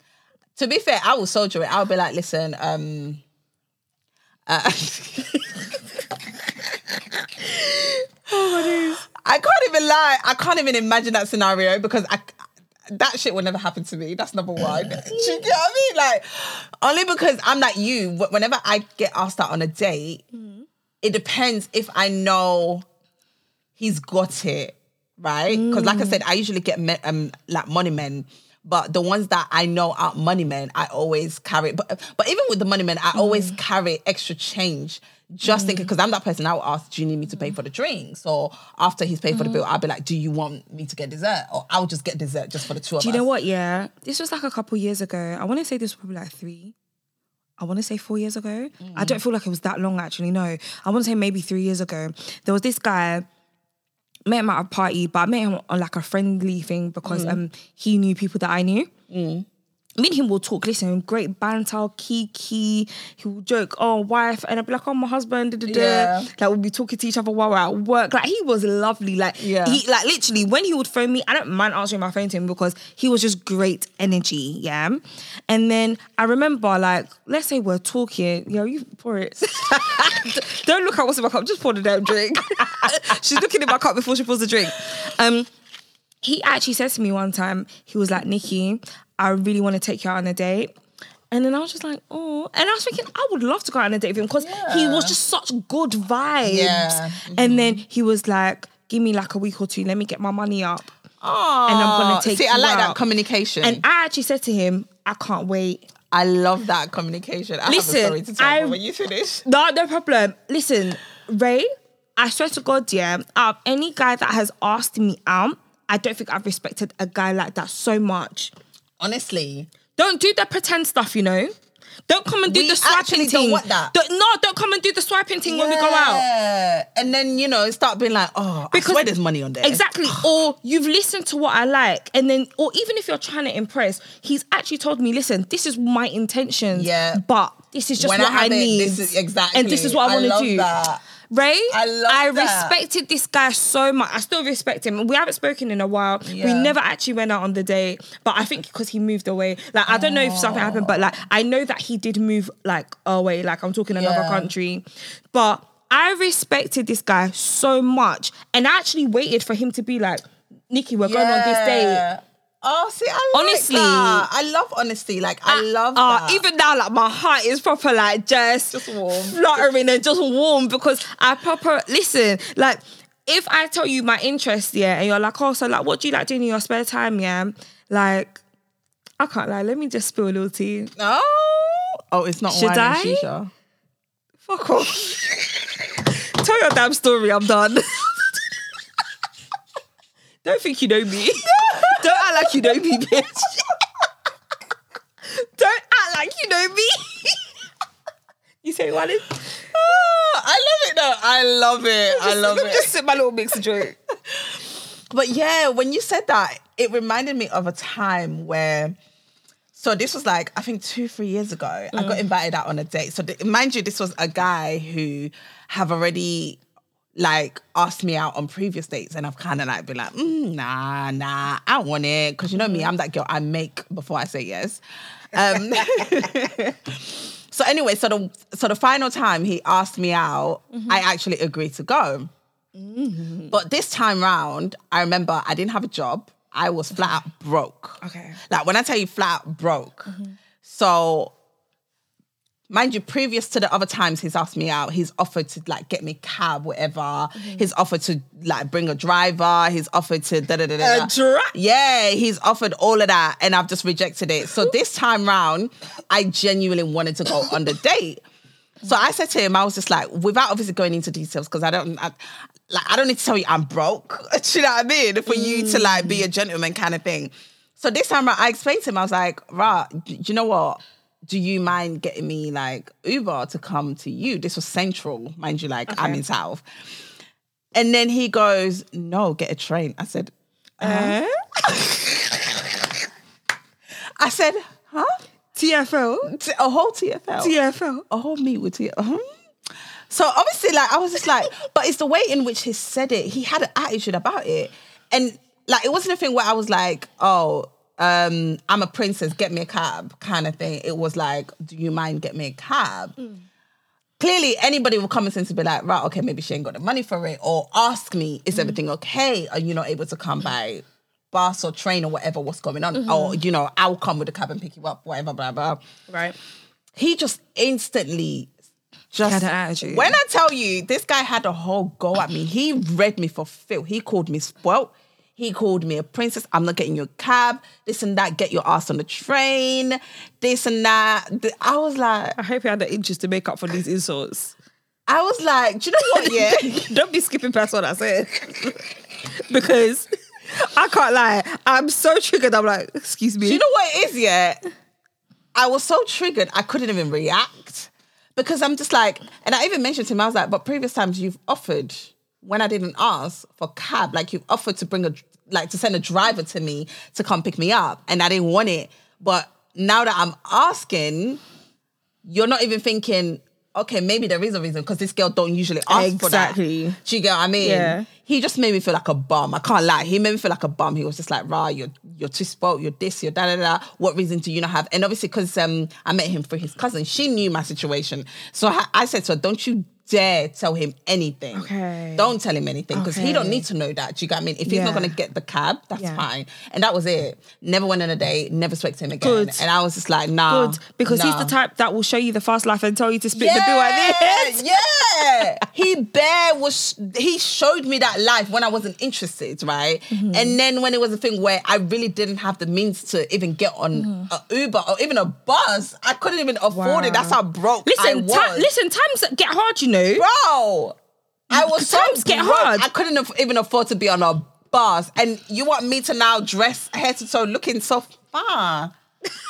To be fair, I will soldier it. I'll be like, listen, um, uh, I can't even lie. I can't even imagine that scenario because I that shit will never happen to me. That's number one. Do you get what I mean? Like, only because I'm like you. Whenever I get asked out on a date, it depends if I know he's got it, right? Because like I said, I usually get men, um like money men. But the ones that I know are money men, I always carry. But but even with the money men, I mm. always carry extra change just thinking because mm. I'm that person. I will ask, "Do you need me to pay for the drinks?" Or after he's paid for the mm. bill, I'll be like, "Do you want me to get dessert?" Or I'll just get dessert just for the two of us Do you us. know what? Yeah, this was like a couple years ago. I want to say this was probably like three. I want to say four years ago. I don't feel like it was that long actually. No, I want to say maybe three years ago. There was this guy. Met him at a party, but I met him on like a friendly thing because um he knew people that I knew. Me and him will talk, listen, great banter, kiki. He will joke, oh, wife, and I'd be like, oh, my husband, da, da, da. Yeah. Like, we'll be talking to each other while we're at work. Like, he was lovely. Like, Yeah. he, like, literally, when he would phone me, I don't mind answering my phone to him because he was just great energy, yeah? And then I remember, like, let's say we're talking, yo, you pour it. don't look at what's in my cup, just pour the damn drink. She's looking in my cup before she pours the drink. Um, he actually said to me one time, he was like, Nicky, I really want to take you out on a date. And then I was just like, oh. And I was thinking, I would love to go out on a date with him because he was just such good vibes. Yeah. And mm-hmm. then he was like, give me like a week or two, let me get my money up. Oh, And I'm gonna take See, I like that communication. And I actually said to him, I can't wait. I love that communication. I Listen, have a story to tell I- when you finish. No, no problem. Listen, Rae, I swear to God, yeah, out of any guy that has asked me out, I don't think I've respected a guy like that so much. Honestly, Don't do the pretend stuff, you know. Don't come and do We the swiping thing. don't want that. Don't- no, don't come and do the swiping thing when we go out. And then, you know, start being like, oh, I swear there's money on there. Exactly. or you've listened to what I like, and then, or even if you're trying to impress, he's actually told me, listen, this is my intentions. Yeah. But this is just When what I I, it, need. this is- exactly. And this is what I, I want to do. that. Rae, I love I that. respected this guy so much. I still respect him. We haven't spoken in a while. We never actually went out on the date, but I think because he moved away. Like I don't know if something happened, but like I know that he did move like away. Like I'm talking another Yeah. country, but I respected this guy so much, and I actually waited for him to be like, "Nicky, we're going on this date." Oh, see, I like Honestly. that. I love honesty. Like, I love Uh, even now, like my heart is proper like just, Just warm. fluttering and just warm because I proper listen. Like if I tell you my interest, yeah, and you're like, oh, so like, what do you like doing in your spare time, yeah? Like, I can't lie. Let me just spill a little tea. oh, oh, it's not Should wine and I? shisha. Fuck off. tell your damn story. I'm done. Don't think you know me. Act like you know me, bitch. Don't act like you know me. you say what? Oh, I love it though. I love it. I love me Just it. sip my little mixed drink. But yeah, when you said that, it reminded me of a time where. So this was like I think two, three years ago. I Mm. got invited out on a date. So th- mind you, this was a guy who have already like asked me out on previous dates, and I've kind of like been like, mm, nah, nah, I don't want it because you know me, Mm. I'm that girl. I make before I say yes. Um, so anyway, so the so the final time he asked me out, Mm-hmm. I actually agreed to go. But this time round, I remember I didn't have a job. I was flat broke. Okay. Like when I tell you flat broke. So mind you, previous to the other times he's asked me out, he's offered to like get me cab, whatever. Mm-hmm. He's offered to like bring a driver. He's offered to da da da da. A dri- Yeah, he's offered all of that, and I've just rejected it. So this time round, I genuinely wanted to go on the date. So I said to him, I was just like, without obviously going into details, because I don't, I, like, I don't need to tell you I'm broke. Do you know what I mean? For you to like be a mm. gentleman kind of thing. So this time I explained to him, I was like, right, do you know what? Do you mind getting me like Uber to come to you? This was central, mind you, like I'm in South. And then he goes, no, get a train. I said, Uh, I said, huh? TFL. T- A whole TFL. TFL. a whole meet with you. Uh-huh. So obviously, like I was just like, but it's the way in which he said it. He had an attitude about it, and like it wasn't a thing where I was like, oh, um, I'm a princess, get me a cab, kind of thing. It was like, do you mind get me a cab? Mm. Clearly, anybody will come and to be like, right, okay, maybe she ain't got the money for it, or ask me, is mm. everything okay? Are you not able to come by bus or train or whatever? What's going on? Mm-hmm. Or you know, I'll come with the cab and pick you up, whatever, blah blah Right. he just instantly just Had an attitude. When I tell you, this guy had a whole go at me. He read me for filth. He called me spoilt. He called me a princess. I'm not getting your cab. This and that. Get your ass on the train. This and that. I was like, I hope you had the interest to make up for these insults. I was like, do you know what? Yeah. Don't be skipping past what I said. because I can't lie. I'm so triggered. I'm like, excuse me. Do you know what it is? Yeah, I was so triggered I couldn't even react because I'm just like, and I even mentioned to him, I was like, but previous times you've offered when I didn't ask for cab, like you've offered to bring a like to send a driver to me to come pick me up, and I didn't want it. But now that I'm asking, you're not even thinking. Okay, maybe there is a reason because this girl don't usually ask for that. Exactly. Do you get what I mean? Yeah. He just made me feel like a bum. I can't lie. He made me feel like a bum. He was just like, "Rah, you're you're too spoiled. You're this. You're da da da. What reason do you not have?" And obviously, because um, I met him through his cousin, she knew my situation. So I, I said to her, "Don't you dare tell him anything. Okay. Don't tell him anything because he don't need to know that. Do you get what I mean? If he's not gonna get the cab, that's Yeah. fine. And that was it. Never went on a date. Never spoke to him again. Good. And I was just like, nah. Good. Because he's the type that will show you the fast life and tell you to split the bill at the end. yeah. he bare was he showed me that life when I wasn't interested, right? Mm-hmm. And then when it was a thing where I really didn't have the means to even get on Mm-hmm. a Uber or even a bus, I couldn't even afford it. That's how broke I Listen, was. ti- listen, times get hard, you know. Bro. I was so Times get broke, hard. I couldn't aff- even afford to be on a bus, and you want me to now dress head to toe, looking so fine,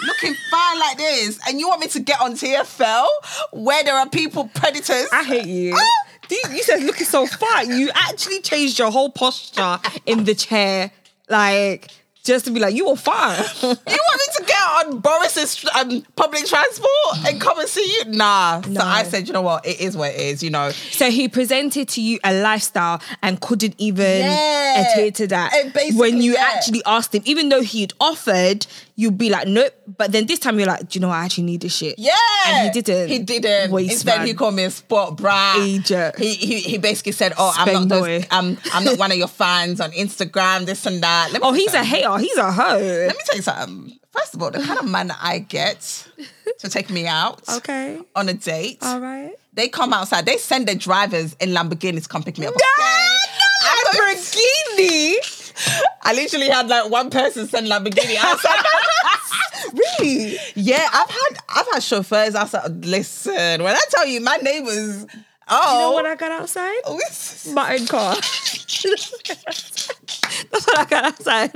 looking fine like this, and you want me to get on TFL where there are people predators. I hate you. Ah! You, you said looking so fat. You actually changed your whole posture in the chair, like just to be like you were fine. You want me to get on Boris's um, public transport and come and see you? Nah. No. So I said, you know what? It is what it is. You know. so he presented to you a lifestyle and couldn't even Yeah. adhere to that. When you yeah. actually asked him, even though he'd offered, you'd be like, nope. But then this time you're like, do you know what? I actually need this shit. Yeah, And he didn't. He didn't. Waste Instead, man. he called me a sport brat. Agent. He, he he basically said, "Oh, I'm not those. I'm I'm not one of your fans on Instagram. This and that." Oh, he's a something. hater. He's a hoe. Let me tell you something. First of all, the kind of man that I get to take me out Okay. on a date, All right. they come outside. They send their drivers in Lamborghinis to come pick me up. Ah, okay? Lamborghini. I literally had like one person send Lamborghini outside. Really? Yeah, I've had I've had chauffeurs outside. Listen, when I tell you my neighbors, oh, You know oh. what I got outside? oh, My own car. That's what I got outside.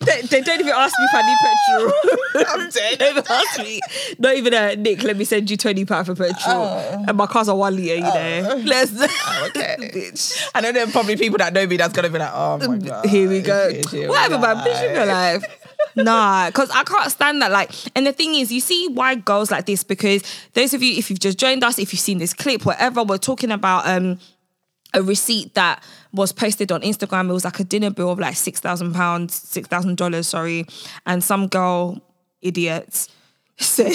They, they don't even ask me if I need petrol. I'm dead. They don't ask me. Not even a Nick. Let me send you twenty pound for petrol, and my car's a one liter. You know. Let's. Oh. okay. bitch. I know there are probably people that know me that's gonna be like, oh my god. Here we go. Here Whatever, man. Bitch, live your life. Nah, because I can't stand that. Like, and the thing is, you see why girls like this because those of you, if you've just joined us, if you've seen this clip, whatever, we're talking about um a receipt that was posted on Instagram. It was like a dinner bill of like six thousand pounds, six thousand dollars, sorry, and some girl, idiots, said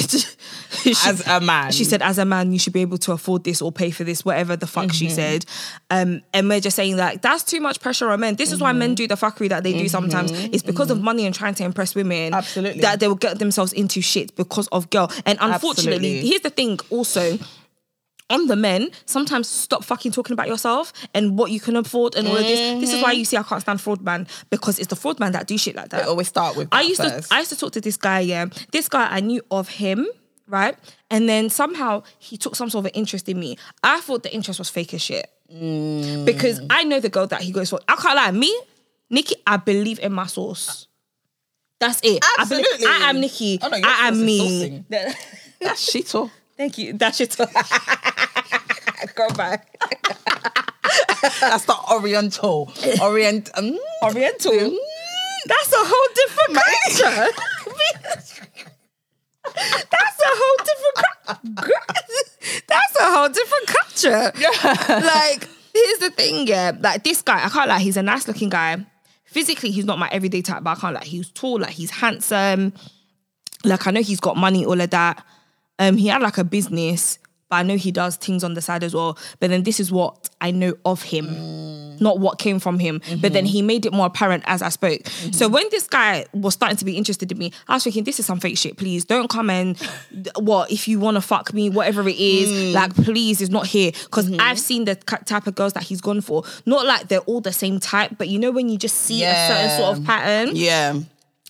she- As a man. she said, as a man, you should be able to afford this or pay for this, whatever the fuck Mm-hmm. she said. Um, and we're just saying like that's too much pressure on men. This is why Mm-hmm. men do the fuckery that they do sometimes. It's because of money and trying to impress women. Absolutely. That they will get themselves into shit because of girl. And unfortunately, Absolutely. here's the thing also. On the men, sometimes stop fucking talking about yourself and what you can afford and all of this. This is why you see I can't stand fraud man because it's the fraud man that do shit like that. They always start with I used first. to I used to talk to this guy, yeah. This guy I knew of him, right? And then somehow he took some sort of interest in me. I thought the interest was fake as shit. Mm. Because I know the girl that he goes for. I can't lie, me, Nicky, I believe in my source. That's it. I, believe- Absolutely. I am Nicky. Oh, no, I am me. That's shit. oh. Thank you. That's your it. Go back. That's the Oriental. Orient. Mm, Oriental. Mm. That's a whole different culture. That's a whole different. cu- That's a whole different culture. Yeah. Like, here's the thing, yeah. Like this guy, I can't lie. He's a nice looking guy. Physically, he's not my everyday type, but I can't lie. He's tall, like he's handsome. Like I know he's got money, all of that. Um, he had like a business, but I know he does things on the side as well. But then this is what I know of him, not what came from him. But then he made it more apparent as I spoke. So when this guy was starting to be interested in me, I was thinking, this is some fake shit. Please don't come and what if you want to fuck me, whatever it is. Like, please, it's not here because I've seen the type of girls that he's gone for. Not like they're all the same type, but you know when you just see a certain sort of pattern. yeah.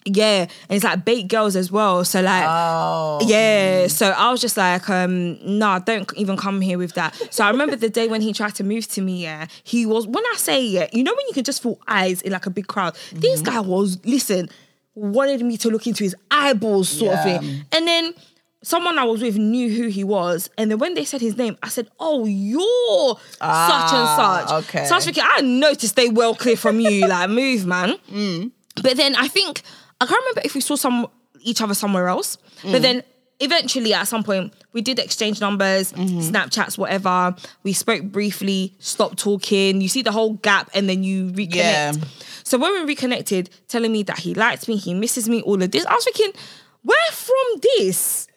Yeah, and it's like bait girls as well. So like, Oh. yeah. So I was just like, um, nah, don't even come here with that. So I remember the day when he tried to move to me. Yeah, he was. When I say yeah, you know when you can just feel eyes in like a big crowd. This Mm-hmm. guy was listen, wanted me to look into his eyeballs, sort of thing. And then someone I was with knew who he was, and then when they said his name, I said, "Oh, you're such Ah, and such." okay. So I was thinking, I know to stay well clear from you. like, move, man. Mm. But then I think I can't remember if we saw some each other somewhere else. Mm. But then eventually at some point we did exchange numbers, Mm-hmm. Snapchats, whatever. We spoke briefly, stopped talking. You see the whole gap and then you reconnect. Yeah. So when we reconnected, telling me that he likes me, he misses me, all of this, I was thinking, where from this?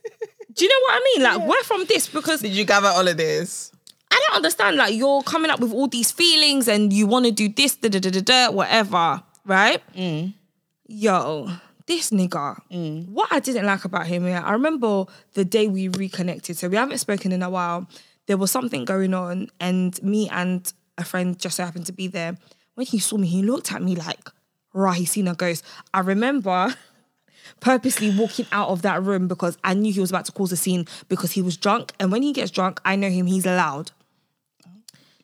Do you know what I mean? Like, where from this? Because Did you gather all of this? I don't understand. Like you're coming up with all these feelings and you want to do this, da da da da da, whatever, right? Yo, this nigga. Mm. What I didn't like about him, yeah, I remember the day we reconnected. So we haven't spoken in a while. There was something going on, and me and a friend just so happened to be there. When he saw me, he looked at me like, right, he's seen a ghost. I remember purposely walking out of that room because I knew he was about to cause a scene because he was drunk. And when he gets drunk, I know him, he's loud.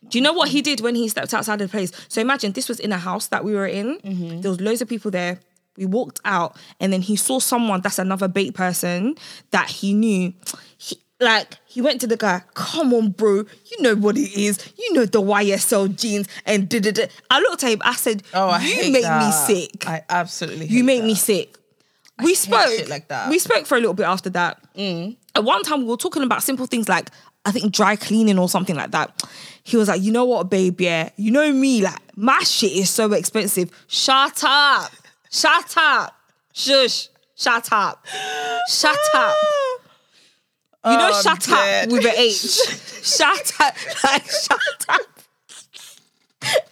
Do you know what he did when he stepped outside of the place? So imagine this was in a house that we were in. Mm-hmm. There was loads of people there. We walked out, and then he saw someone that's another bait person that he knew. He, like he went to the guy, come on, bro, you know what it is. You know the YSL jeans and da da da. I looked at him. I said, Oh, I "You make that. me sick. I absolutely. you make that. me sick." We spoke like that. Mm. We spoke for a little bit after that. At one time, we were talking about simple things like I think dry cleaning or something like that. He was like, "You know what, babe? Yeah, you know me. Like my shit is so expensive. Shut up, shut up, shush, shut up, shut up." You know, Oh, shut up with an H. shut up, like shut up.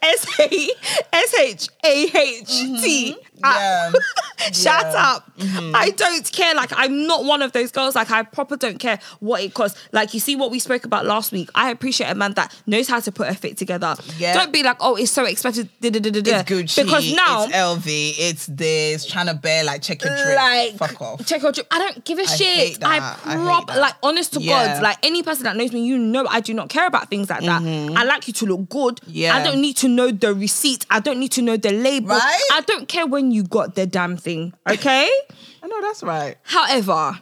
S A S H A H T. Mm-hmm. Yeah. Shut Yeah. up. I don't care. Like, I'm not one of those girls. Like, I proper don't care what it costs. Like, you see what we spoke about last week. I appreciate a man that knows how to put a fit together. Yeah. Don't be like, oh, it's so expensive. Da, da, da. It's Gucci. Because now, it's LV. It's this trying to bear like check your drip. like, Fuck off. check your drip. I don't give a shit. hate that. I I prop, like, honest to Yeah. God, like, any person that knows me, you know, I do not care about things like that. I like you to look good. Mm-hmm. Yeah. I don't need to know the receipt. I don't need to know the label. Right? I don't care when you got the damn thing. Okay. I know that's right. However,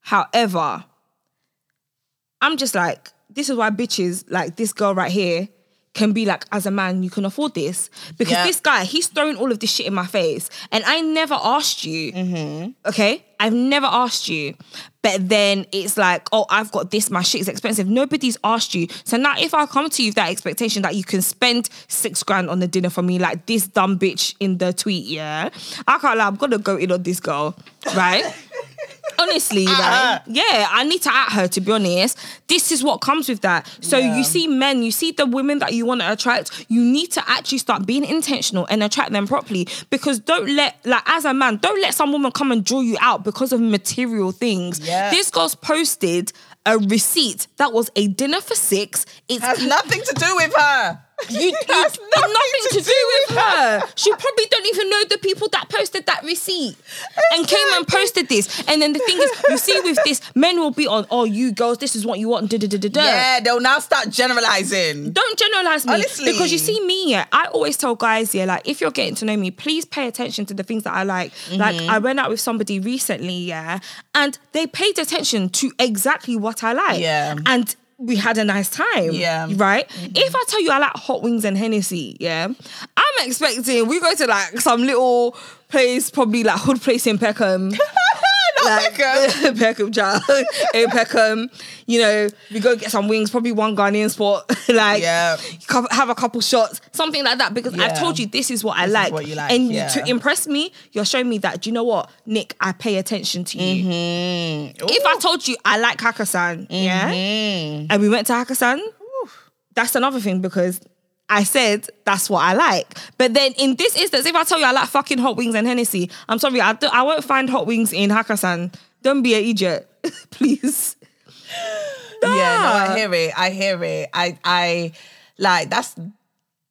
however, I'm just like, this is why bitches like this girl right here can be like, as a man, you can afford this. Because Yeah. this guy, he's throwing all of this shit in my face. And I never asked you. Mm-hmm. Okay? I've never asked you. But then it's like, oh, I've got this, my shit is expensive. Nobody's asked you. So now if I come to you with that expectation that you can spend six grand on the dinner for me, like this dumb bitch in the tweet, yeah, I can't lie, I'm gonna go in on this girl, right? Honestly, Uh-uh. Yeah, I need to at her to be honest. This is what comes with that. So Yeah. you see men, you see the women that you want to attract, you need to actually start being intentional and attract them properly. Because don't let like as a man, don't let some woman come and draw you out because of material things. Yeah. This girl's posted a receipt that was a dinner for six. It Has nothing to do with her. You, you got nothing to do with her. She probably don't even know the people that posted that receipt and came and posted this. And then the thing is, you see, with this, men will be on, oh, you girls, this is what you want. Da, da, da, da. Yeah, they'll now start generalizing. Don't generalize me Honestly. because you see me. Yeah, I always tell guys, yeah, like if you're getting to know me, please pay attention to the things that I like. Like Mm-hmm. I went out with somebody recently, yeah, and they paid attention to exactly what I like. Yeah. and we had a nice time. Yeah. right. Mm-hmm. If I tell you I like hot wings and Hennessy, yeah, I'm expecting we go to like some little place, probably like hood place in Peckham. like Peckham. Peckham, child. in Peckham. You know, we go get some wings, probably one Ghanaian spot. like, Yeah. have a couple shots, something like that. Because I've told you this is what I This like. what you like, and yeah. to impress me, you're showing me that. Do you know what, Nick? I pay attention to you. Mm-hmm. If I told you I like Hakkasan, yeah, Mm. and we went to Hakkasan, that's another thing because. I said that's what I like. But then in this instance, if I tell you I like fucking hot wings and Hennessy, I'm sorry, I, I won't find hot wings in Hakkasan. Don't be an idiot, please. Yeah, no, I hear it. I hear it. I I like that's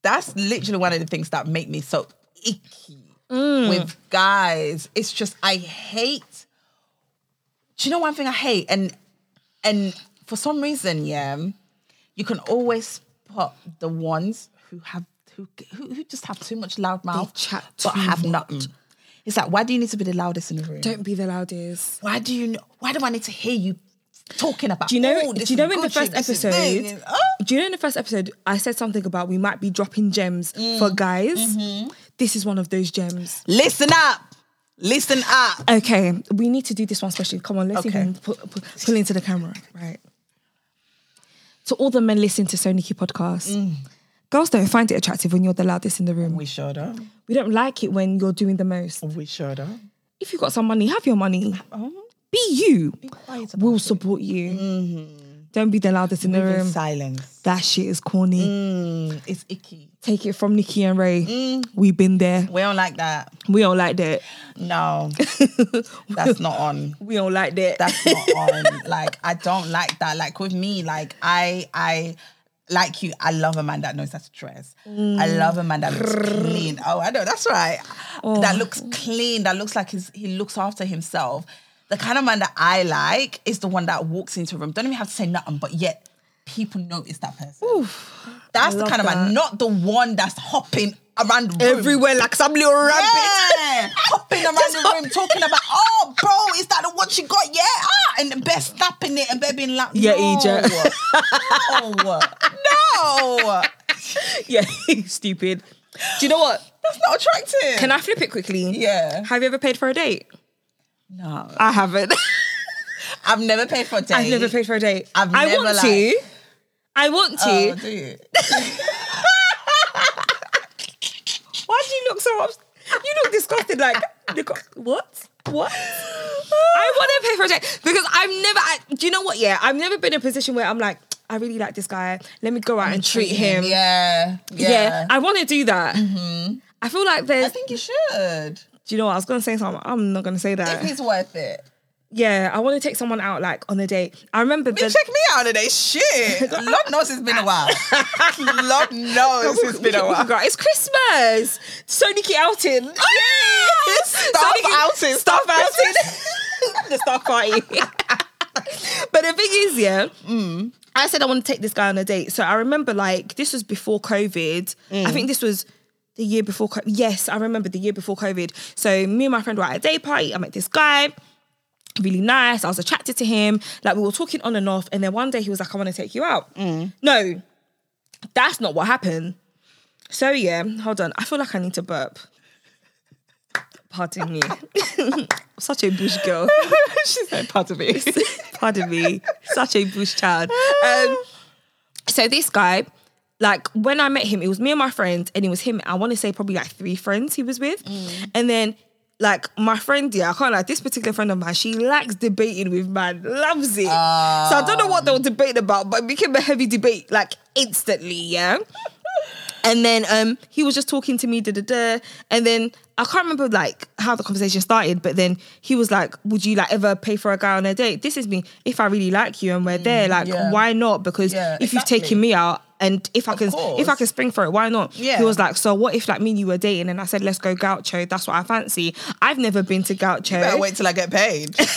that's literally one of the things that make me so icky Mm. with guys. It's just I hate. Do you know one thing I hate? And and for some reason, yeah, you can always spot the ones who have who who, who just have too much loud mouth, chat but have nothing. It's like, why do you need to be the loudest in the room? Don't be the loudest. why do you? Why do I need to hear you talking about? Do you know? "Oh, this do you know in the first episode? thing," oh. Do you know in the first episode I said something about we might be dropping gems Mm. for guys? Mm-hmm. This is one of those gems. Listen up. Listen up. Okay, we need to do this one especially. Come on, let's Okay. even pull into the camera, right? To all the men listening to SoNicky podcast, mm. girls don't find it attractive when you're the loudest in the room. We sure don't. We don't like it when you're doing the most. We sure don't. If you've got some money, have your money. Uh-huh. Be you. quiet about We'll support you. Mm-hmm. Don't be the loudest in the Live in room. silence. That shit is corny. Mm, it's icky. Take it from Nicky and Rae. Mm. We've been there. We don't like that. We don't like that. No, that's not on. We don't like that. That's not on. Like I don't like that. Like with me, like I I like you. I love a man that knows how to dress. I mm. love a man that looks clean. Oh, I know that's right. Oh. That looks clean. That looks like his, he looks after himself. The kind of man that I like is the one that walks into a room. Don't even have to say nothing, but yet people notice that person. That's the kind of man, not the one that's hopping around the room. Everywhere like some little rabbit. Yeah, hopping around the room talking about, oh, bro, is that the one she got? Yeah, ah, and the best snapping it and baby being like, Yeah, no, Egypt. no, no, Yeah, stupid. Do you know what? that's not attractive. Can I flip it quickly? Yeah. Have you ever paid for a date? No, I haven't. I've never paid for a date. I've never paid for a date. I've I never, want like- to. I want to. Oh, do you? Why do you look so ups- You look disgusted. Like, what? What? I want to pay for a date because I've never. I, do you know what? Yeah, I've never been in a position where I'm like, I really like this guy. Let me go out and treat him. Yeah, Yeah, yeah. I want to do that. Mm-hmm. I feel like there's. I think you should do you know what? I was gonna say something. I'm not gonna say that. if it's worth it. Yeah, I want to take someone out like on a date. I remember the. You check me out today. Shit, Lord knows it's been a while. Lord knows it's been a while. Girl, It's Christmas. Sonic outing. Oh, yes! Staff Sonic- outing. Staff outing. the staff party. but the thing is, yeah, mm. I said I want to take this guy on a date. So I remember like this was before COVID. I think mm. this was the year before. Yes, I remember the year before COVID. So me and my friend were at a day party. I met this guy. Really nice. I was attracted to him. Like we were talking on and off. And then one day he was like, I want to take you out. No, that's not what happened. So yeah, hold on. I feel like I need to burp. Pardon me. Such a bush girl. she said, "Pardon me." Pardon me. Such a bush child. Um, so this guy, like when I met him, it was me and my friends, and it was him. I want to say probably like three friends he was with, and then. Like my friend, yeah, I can't like this particular friend of mine. She likes debating with man, loves it. so I don't know what they were debating about, but it became a heavy debate like instantly, yeah. And then um he was just talking to me, da da da. And then I can't remember like how the conversation started, but then he was like, Would you like ever pay for a guy on a date? This is me. If I really like you and we're there, like yeah. why not? Because Yeah, if you've taken me out and if I can if I can spring for it, why not? Yeah. He was like, So what if like me and you were dating and I said, Let's go gaucho, that's what I fancy. I've never been to gaucho. Better wait till I get paid.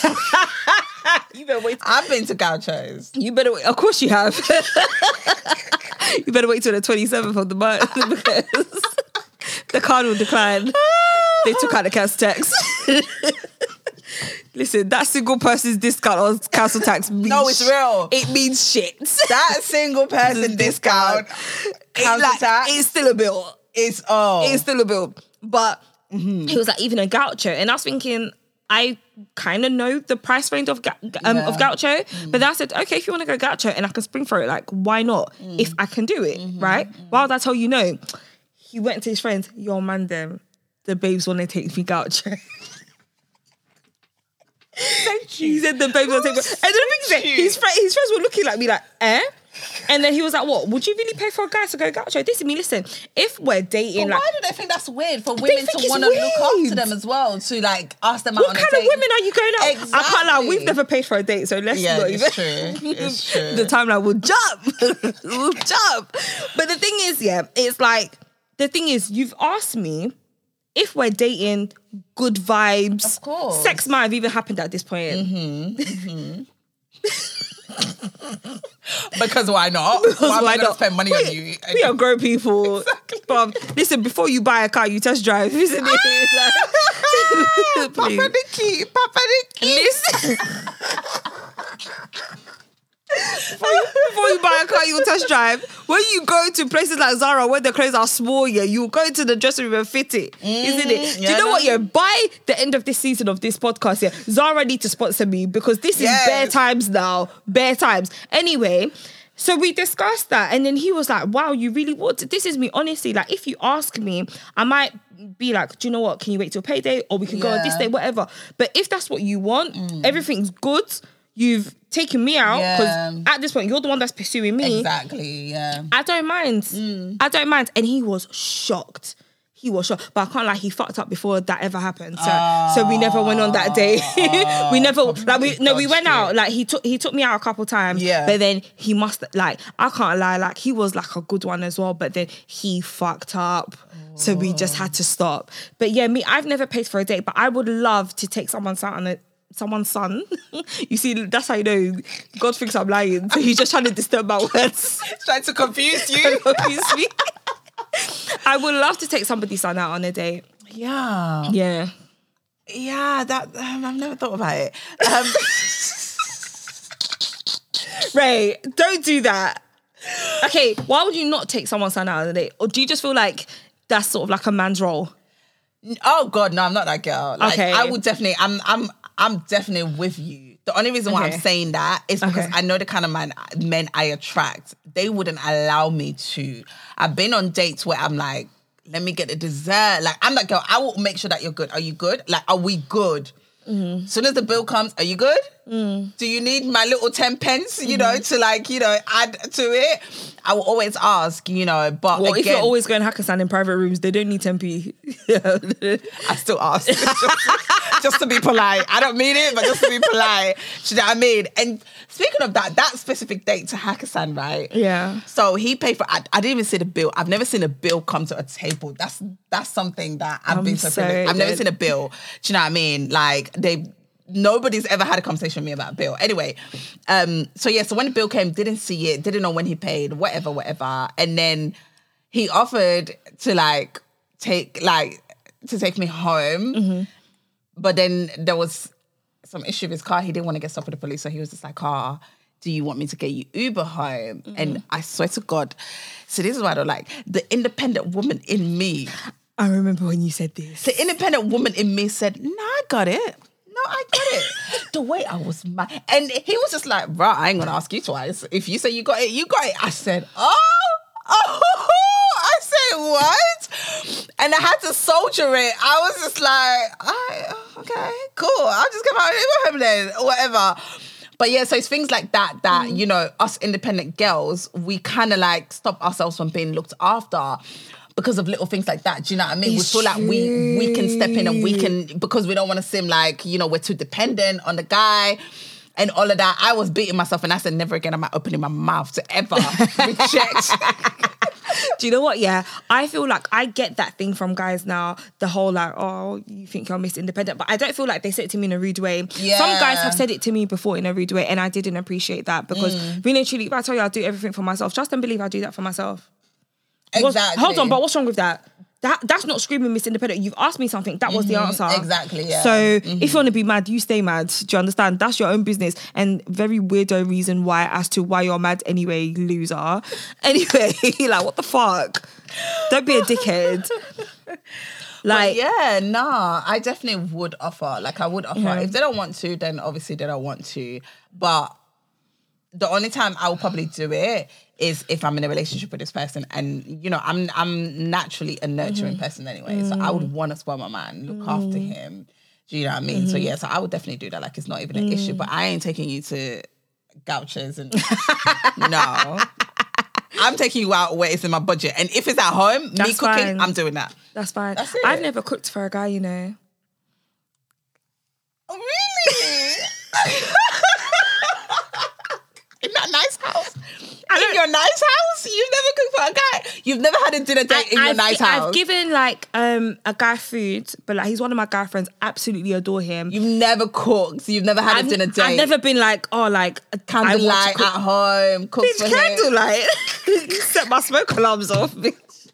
You better wait. I've been to gauchos. You better wait. Of course you have. you better wait till the 27th of the month because the card will decline. They took out the council tax. Listen, that single person's discount on council tax means No, it's real. It means shit. That single person discount, It, council like, tax it's still a bill. is oh. It's still a bill. But mm-hmm. he was like, even a gaucho. And I was thinking, I kind of know the price range of ga- um, Yeah. of gaucho. Mm. But then I said, okay, if you want to go gaucho and I can spring for it, like, why not? Mm. If I can do it, mm-hmm. right? Why would I tell you no? He went to his friends, your man, them, the babes want to take me gaucho. He said the babes want to take me. And then the thing is, his, friend, his friends were looking at me like, eh? And then he was like, what? Would you really pay for a guy to go gaucho? This is me, listen, if we're dating, But like, why do they think that's weird for women to want to look weird. after them as well? To like ask them out What on kind of women are you going out? I can't lie. We've never paid for a date, so let's Yeah, not it's even. true. It's true. the timeline will jump. will jump. But the thing is, yeah, it's like the thing is, you've asked me if we're dating, good vibes. Of course. Sex might have even happened at this point. Mm-hmm, mm-hmm. Because why not? why am I why gonna not? spend money we, on you? We are grown people. But listen, before you buy a car, you test drive, isn't it? Like, Papa please. Nicky, Papa Nicky. Listen. before, you, before you buy a car, you will test drive. When you go to places like Zara where the clothes are small, yeah, you go into the dressing room and fit it, isn't it? Mm, Do yeah, you know no. what? Yeah, by the end of this season of this podcast, yeah, Zara need to sponsor me because this is Yes. bare times now, bare times. Anyway. So we discussed that, and then he was like, "Wow, you really would." This is me, honestly. Like, if you ask me, I might be like, "Do you know what? Can you wait till payday, or we can go on this day, whatever." But if that's what you want, mm. everything's good. You've taken me out because Yeah. at this point you're the one that's pursuing me. Exactly. Yeah. I don't mind. Mm. I don't mind. And he was shocked. He was shocked. But I can't lie, he fucked up before that ever happened. So so we never went on that day. we never like we no, we went dodged out. Like he took he took me out a couple times. Yeah. But then he must like I can't lie, like he was like a good one as well. But then he fucked up. So we just had to stop. But yeah, me, I've never paid for a date, but I would love to take someone's out on a someone's son. you see, that's how you know God thinks I'm lying. So he's just trying to disturb my words. Trying to confuse you. Confuse me. I would love to take somebody's son out on a date. yeah. Yeah. Yeah. That um, I've never thought about it. Um, Rae, don't do that. Okay, why would you not take someone's son out on a date? Or do you just feel like that's sort of like a man's role? Oh God, no, I'm not that girl. Like, Okay. I would definitely. I'm. I'm. I'm definitely with you. The only reason why Okay. I'm saying that is because Okay. I know the kind of man men I attract. They wouldn't allow me to. I've been on dates where I'm like, let me get the dessert. Like I'm that girl. I will make sure that you're good. Are you good? Like, are we good? Mm-hmm. Soon as the bill comes, are you good? Mm. Do you need my little 10 pence, you know, Mm-hmm. to like, you know, add to it? I will always ask, you know, but Well, if you're always going Hakkasan in private rooms, they don't need 10p. I still ask just, just to be polite. I don't mean it, but just to be polite. Do you know what I mean? And speaking of that, that specific date to Hakkasan, right? Yeah. So he paid for. I, I didn't even see the bill. I've never seen a bill come to a table. That's that's something that I've I'm been so. so. I've never seen a bill. Do you know what I mean? Like they. Nobody's ever had a conversation with me about bill. Anyway, um, so yeah, so when bill came, didn't see it, didn't know when he paid, whatever, whatever. And then he offered to like take like to take me home. Mm-hmm. But then there was some issue with his car. He didn't want to get stopped with the police. So he was just like, ah, do you want me to get you Uber home? Mm-hmm. And I swear to God, so this is what I don't like. The independent woman in me, I remember when you said this. the independent woman in me said, no, I got it. No, I get it. the way I was mad. And he was just like, bro, I ain't gonna ask you twice. If you say you got it, you got it. I said, oh, oh, I said, what? And I had to soldier it. I was just like, I, okay, cool. I'll just get my Uber home then, or whatever. But yeah, so it's things like that that, mm. you know, us independent girls, we kind of like stop ourselves from being looked after because of little things like that. Do you know what I mean? It's we feel like we we can step in and we can because we don't want to seem like, you know, we're too dependent on the guy. And all of that, I was beating myself, and I said, "Never again am I opening my mouth to ever reject." Do you know what? Yeah, I feel like I get that thing from guys now. The whole like, oh, you think you're Miss Independent, but I don't feel like they said it to me in a rude way. Yeah. Some guys have said it to me before in a rude way, and I didn't appreciate that because Mm. really truly, if I tell you I do everything for myself, trust and believe I do that for myself. Exactly. Hold on, but what's wrong with that? That that's not screaming Miss Independent. You've asked me something. That was the answer. Mm-hmm. exactly, yeah. Mm-hmm. So if you want to be mad, you stay mad. Do you understand? That's your own business. And very weirdo reason why as to why you're mad anyway, loser. Anyway, like what the fuck? Don't be a dickhead. Like yeah, nah, I definitely would offer. Like I would offer. Yeah. If they don't want to, then obviously they don't want to. But the only time I will probably do it is if I'm in a relationship with this person, and you know, I'm I'm naturally a nurturing Mm-hmm. person anyway. So I would want to spoil my man, look after him. Do you know what I mean? So Mm-hmm. yeah, so I would definitely do that. Like it's not even an issue. But I ain't taking you to Gauchos and no. I'm taking you out where it's in my budget. And if it's at home, me cooking, fine. I'm doing that. that's fine. That's it. I've never cooked for a guy, you know. Oh, really? In that nice house? In your nice house? You've never cooked for a guy? You've never had a dinner date in your I've, nice house? I've given like um a guy food, but like he's one of my guy friends. Absolutely adore him. You've never cooked. You've never had I've, a dinner date. I've never been like, oh, like I candlelight at home. Cook Bitch, for him. candlelight. Set my smoke alarms off. bitch.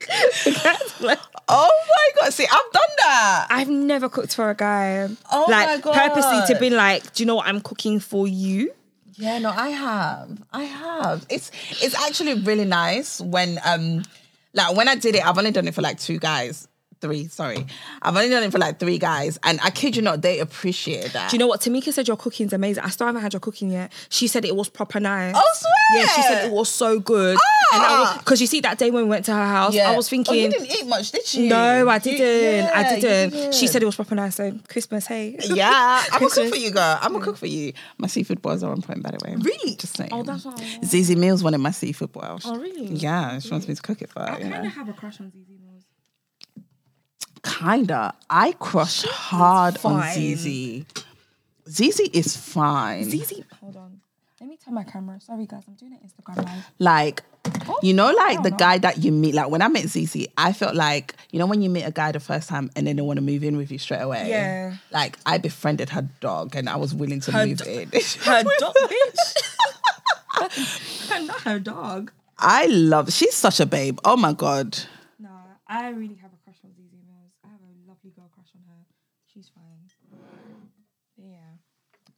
Candlelight. Oh my god! See, I've done that. I've never cooked for a guy. Oh like my God. purposely to be like, do you know what? I'm cooking for you. Yeah, no, I have. I have. It's it's actually really nice when um like when I did it, I've only done it for like two guys. Three. Sorry, I've only done it for like three guys, and I kid you not, they appreciate that. Do you know what? Tamika said your cooking's amazing. I still haven't had your cooking yet. She said it was proper nice. Oh, swear. Yeah, she said it was so good. Ah. Because you see, that day when we went to her house, I was thinking. Oh, you didn't eat much, did you? no, I didn't. I yeah, you didn't. She said it was proper nice. So Christmas, hey. Yeah, I'm gonna cook for you, girl. I'm gonna cook for you. My seafood boils are on point, by the way. Really? Just saying. Oh, that's I want. Zizi Mills wanted my seafood boil. Oh, really? Yeah, she wants me to cook it for her. I you kind know. of have a crush on Mills. Kinda. I crush hard on. Zizi. Zizi is fine. ZZ, hold on. Let me turn my camera. Sorry, guys, I'm doing an Instagram live. Like, oh, you know, like the know. guy that you meet. Like when I met Zizi, I felt like you know when you meet a guy the first time and then they want to move in with you straight away. Yeah. Like I befriended her dog and I was willing to Her move do- in. Her dog, bitch. Not her dog. I love. She's such a babe. Oh my god. No, I really have a crush on ZZ Mills. I have a lovely girl crush on her. She's fine. Yeah.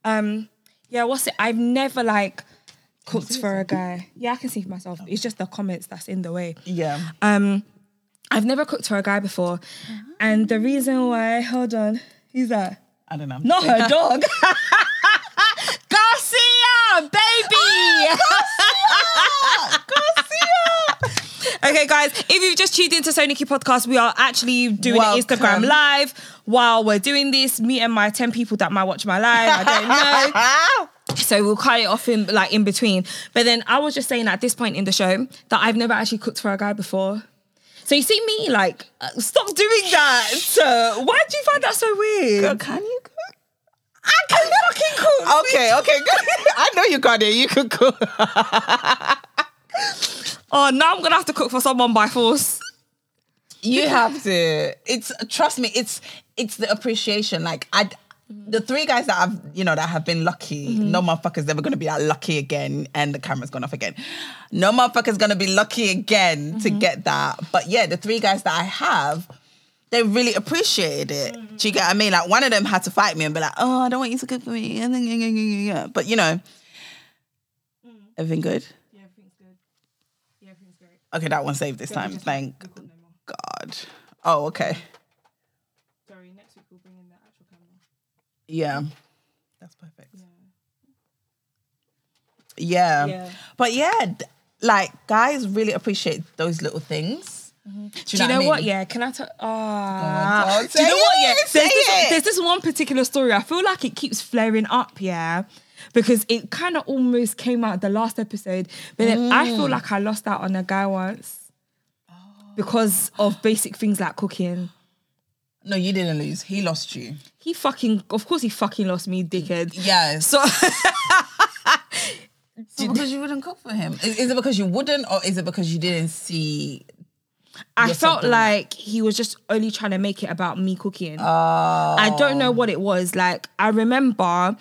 Um. Yeah. What's it? I've never like cooked for a guy. Yeah, I can see for myself. It's just the comments that's in the way. Yeah. Um, I've never cooked for a guy before, and the reason why. Hold on. Who's that? I don't know. Not her dog. Garcia, baby. Okay, guys, if you've just tuned into SoNicky podcast, we are actually doing an Instagram live while we're doing this. Me and my 10 people that might watch my live, I don't know. So we'll cut it off in like in between. But then I was just saying at this point in the show that I've never actually cooked for a guy before. So you see me like, uh, stop doing that. So why do you find that so weird? Girl, can you cook? I can fucking cook. Okay, okay, good. I know you got it. You can cook. Oh, now I'm gonna have to cook for someone by force. You have to. It's trust me. It's it's the appreciation. Like I, the three guys that I've you know that have been lucky. Mm-hmm. No motherfucker's ever gonna be that lucky again, and the camera's gone off again. No motherfucker's gonna be lucky again to mm-hmm. get that. But yeah, the three guys that I have. They really appreciated it. Do you get what I mean? Like one of them had to fight me and be like, "Oh, I don't want you to cook for me." But you know, mm. everything. Yeah, everything's good. Yeah, everything's great. Okay, that one saved this time. Thank God. Oh, okay. Sorry, next week we'll bring in the actual camera. Yeah. That's perfect. Yeah. Yeah. But yeah, like guys really appreciate those little things. Do you know, what? Yeah, can I tell? Ah, Go on, do you know say what? Yeah, there's this, there's this one particular story. I feel like it keeps flaring up. Yeah, because it kind of almost came out the last episode, but then I Mm. feel like I lost out on a guy once because of basic things like cooking. No, you didn't lose. He lost you. He fucking, of course, he fucking lost me, dickhead. Yes. So because you wouldn't cook for him. Is, is it because you wouldn't, or is it because you didn't see? I felt like he was just only trying to make it about me cooking. I don't know what it was. Like I remember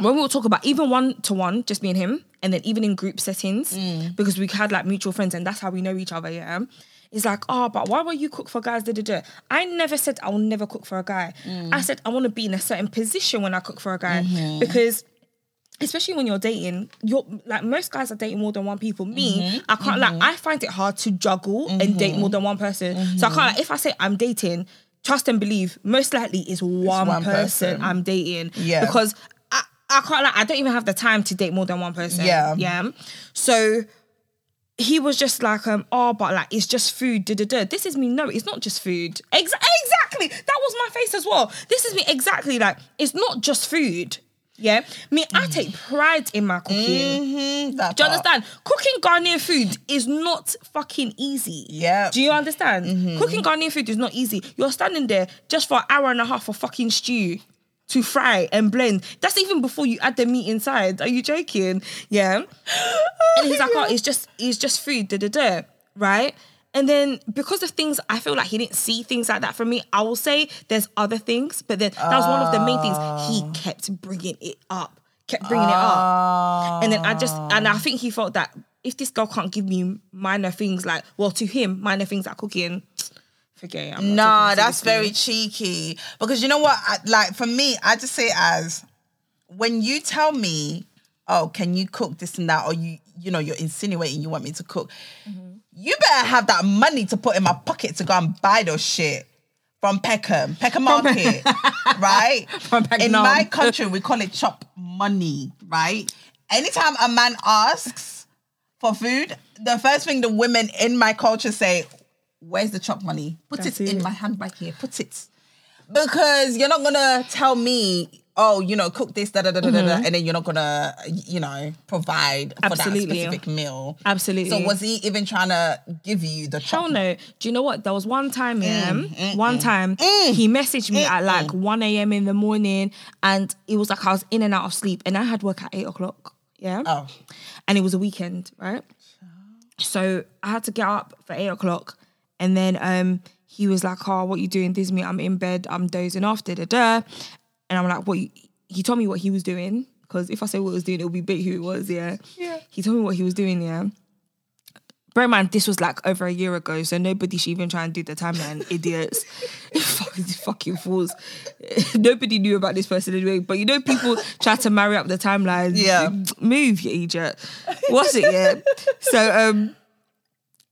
when we would talk about even one to one, just me and him, and then even in group settings, mm. because we had like mutual friends and that's how we know each other, yeah. It's like, oh, but why will you cook for guys? Da, da, da. I never said I will never cook for a guy. Mm. I said I want to be in a certain position when I cook for a guy mm-hmm. because especially when you're dating, you're like most guys are dating more than one people. Me, mm-hmm. I can't like mm-hmm. I find it hard to juggle and date more than one person. So I can't like if I say I'm dating, trust and believe, most likely it's one, one person, person. I'm dating. Yeah. Because I, can't like I don't even have the time to date more than one person. Yeah. Yeah. So he was just like, um, oh, but like it's just food. Da, da, da. This is me. No, it's not just food. Ex- exactly. That was my face as well. This is me exactly like it's not just food. Yeah. Me, I Mm. take pride in my cooking. Mhm, that Do you part. understand? Cooking Ghanaian food is not fucking easy. Yeah. Mm-hmm. Do you understand? Cooking Ghanaian food is not easy. You're standing there just for an hour and a half for fucking stew to fry and blend. That's even before you add the meat inside. Are you joking? Yeah. and he's like, oh, it's just it's just food, da da da. Right? And then because of things, I feel like he didn't see things like that from me. I will say there's other things, but then that was one of the main things. He ah. kept bringing it up, kept bringing it up. And then I just, and I ah. think he felt that if this girl can't give me minor things like, well, to him, minor things like cooking, forget not Nah, that's very cheeky. Because you know what? I, like for me, I just say it as when you tell me, "Oh, can you cook this and that?" or you, you know, you're insinuating you want me to cook. Mm-hmm. you better have that money to put in my pocket to go and buy those shit from Peckham, Peckham Market, right? From Peckham. in my country, we call it chop money, right? Anytime a man asks for food, the first thing the women in my culture say, "Where's the chop money? Put That's it, in my handbag here. Put it." Because you're not gonna tell me, oh, you know, cook this, da da da da da, da, and then you're not gonna, you know, provide for Mm-hmm. Absolutely. that specific meal. Absolutely. So was he even trying to give you the chop? Hell no. Do you know what? There was one time, yeah. Mm, one time he messaged me at like 1 a.m. in the morning and it was like I was in and out of sleep and I had work at 8 o'clock. Yeah. Oh, And it was a weekend, right? So I had to get up for 8 o'clock and then um he was like, Oh, what you doing? This is me. I'm in bed. I'm dozing off. Da da da. And I'm like, What? You, he told me what he was doing because if I say what he was doing, it'll be big who it was. Yeah. Yeah. He told me what he was doing. Yeah. Bear in mind, this was like over a year ago, so nobody should even try and do the timeline. Idiots, fucking fucking fools. nobody knew about this person anyway. But you know, people try to marry up the timeline. Yeah. move, you idiot. What's it? Yeah. so um,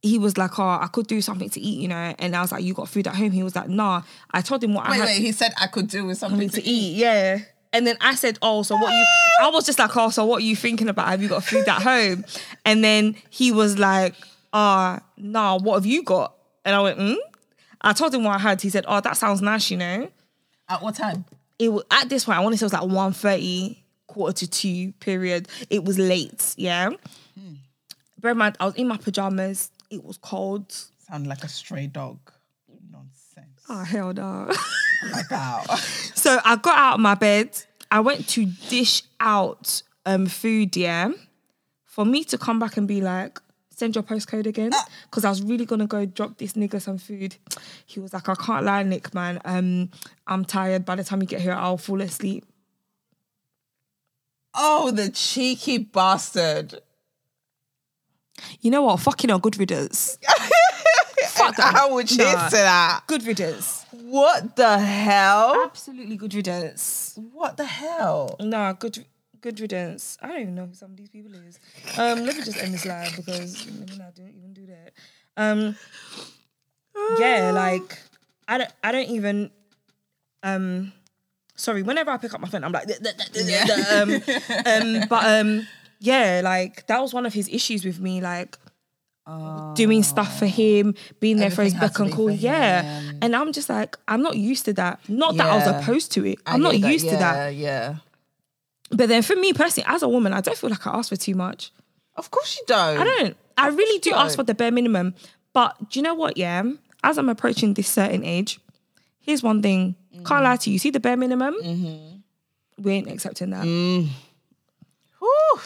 he was like, "Oh, I could do something to eat," you know. And I was like, "You got food at home?" He was like, "Nah." I told him what I wait, had wait. He said I could do with something to eat. Yeah. And then I said, "Oh, so what you?" I was just like, "Oh, so what are you thinking about? Have you got food at home?" And then he was like, "Ah, nah. What have you got?" And I went, "Hmm." I told him what I had. He said, "Oh, that sounds nice, you know." At what time? It was, at this point, I want to say it was like 1.30, quarter to two period. It was late. Yeah. Bear in mind, I was in my pajamas. It was cold. Sound like a stray dog. Nonsense. Oh hell no. Like. So I got out of my bed. I went to dish out um food, yeah, for me to come back and be like, send your postcode again, because I was really gonna go drop this nigga some food. He was like, I can't lie, Nick, man. Um, I'm tired. By the time you get here, I'll fall asleep. Oh, the cheeky bastard. You know what? Fucking hell, good riddance. Fuck that. I would chase Nah. to that. Good riddance. What the hell? Absolutely good riddance. What the hell? Nah, good good riddance. I don't even know who some of these people is. Um, let me just end this live because let me not do, even do that. Um, yeah, like I don't, I don't even. Um, sorry. Whenever I pick up my phone, I'm like, um, um, but um, yeah, like that was one of his issues with me, like. Doing stuff for him, being there for his beck and call, yeah. him. And I'm just like, I'm not used to that. Not that I was opposed to it. I I'm not that. used to that. Yeah, yeah. But then for me personally, as a woman, I don't feel like I ask for too much. Of course you don't. I don't. I really do ask for the bare minimum. But do you know what? Yeah, as I'm approaching this certain age, here's one thing. Can't lie to you. See the bare minimum. Mm-hmm. We ain't accepting that. Mm. Whew.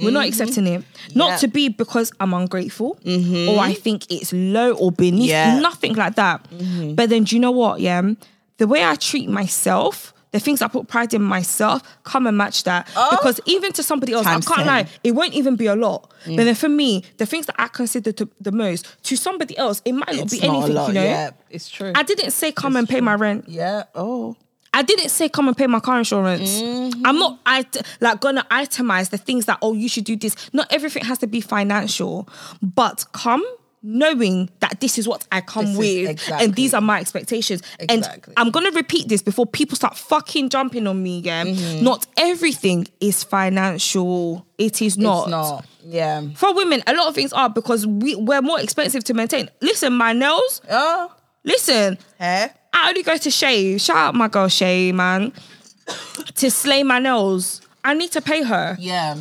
We're not mm-hmm. accepting it. Not Yeah. to be because I'm ungrateful mm-hmm. or I think it's low or beneath. Yeah. Nothing like that. Mm-hmm. But then do you know what? Yeah, the way I treat myself. The things I put pride in myself come and match that. Oh. Because even to somebody else, Times I can't 10. lie, it won't even be a lot. Mm. But then for me, the things that I consider to, the most, to somebody else, it might not be anything, you know? Yeah, it's true. I didn't say come and pay my rent. yeah. Oh. I didn't say come and pay my car insurance. Mm-hmm. I'm not I like gonna itemize the things that oh you should do this. Not everything has to be financial, but come knowing that this is what I come This with exactly. and these are my expectations. Exactly. And I'm gonna repeat this before people start fucking jumping on me again. Mm-hmm. Not everything is financial. It is not. It's not. Yeah. For women, a lot of things are because we, we're more expensive to maintain. Listen, my nails, Oh. listen, Hair. I only go to Shay. Shout out my girl Shay, man. to slay my nails. I need to pay her. Yeah.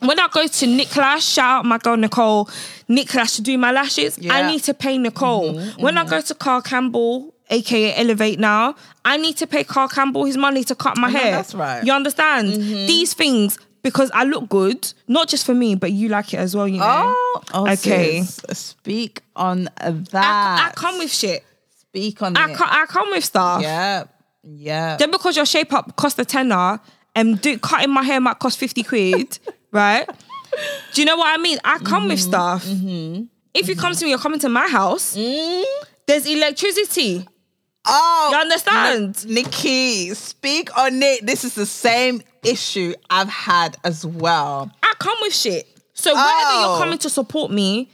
When I go to Nicholas, shout out my girl Nicole, Nicholas to do my lashes, I need to pay Nicole. Mm-hmm, when I mm-hmm. go to Carl Campbell, aka Elevate now, I need to pay Carl Campbell his money to cut my hair. that's right. You understand? Mm-hmm. These things, because I look good, not just for me, but you like it as well, you know? Oh. oh Okay. sis, Speak on I, that. I come with shit. Speak on I, it. I come with stuff. Yeah. Yeah. Then because your shape up cost a tenner and do cutting my hair might cost 50 quid, right? Do you know what I mean? I come with mm-hmm. stuff. Mm-hmm. If you come to me, you're coming to my house. Mm-hmm. There's electricity. Oh, You understand? Ni- Nicky, speak on it. This is the same issue I've had as well. I come with shit. So whether Oh. you're coming to support me,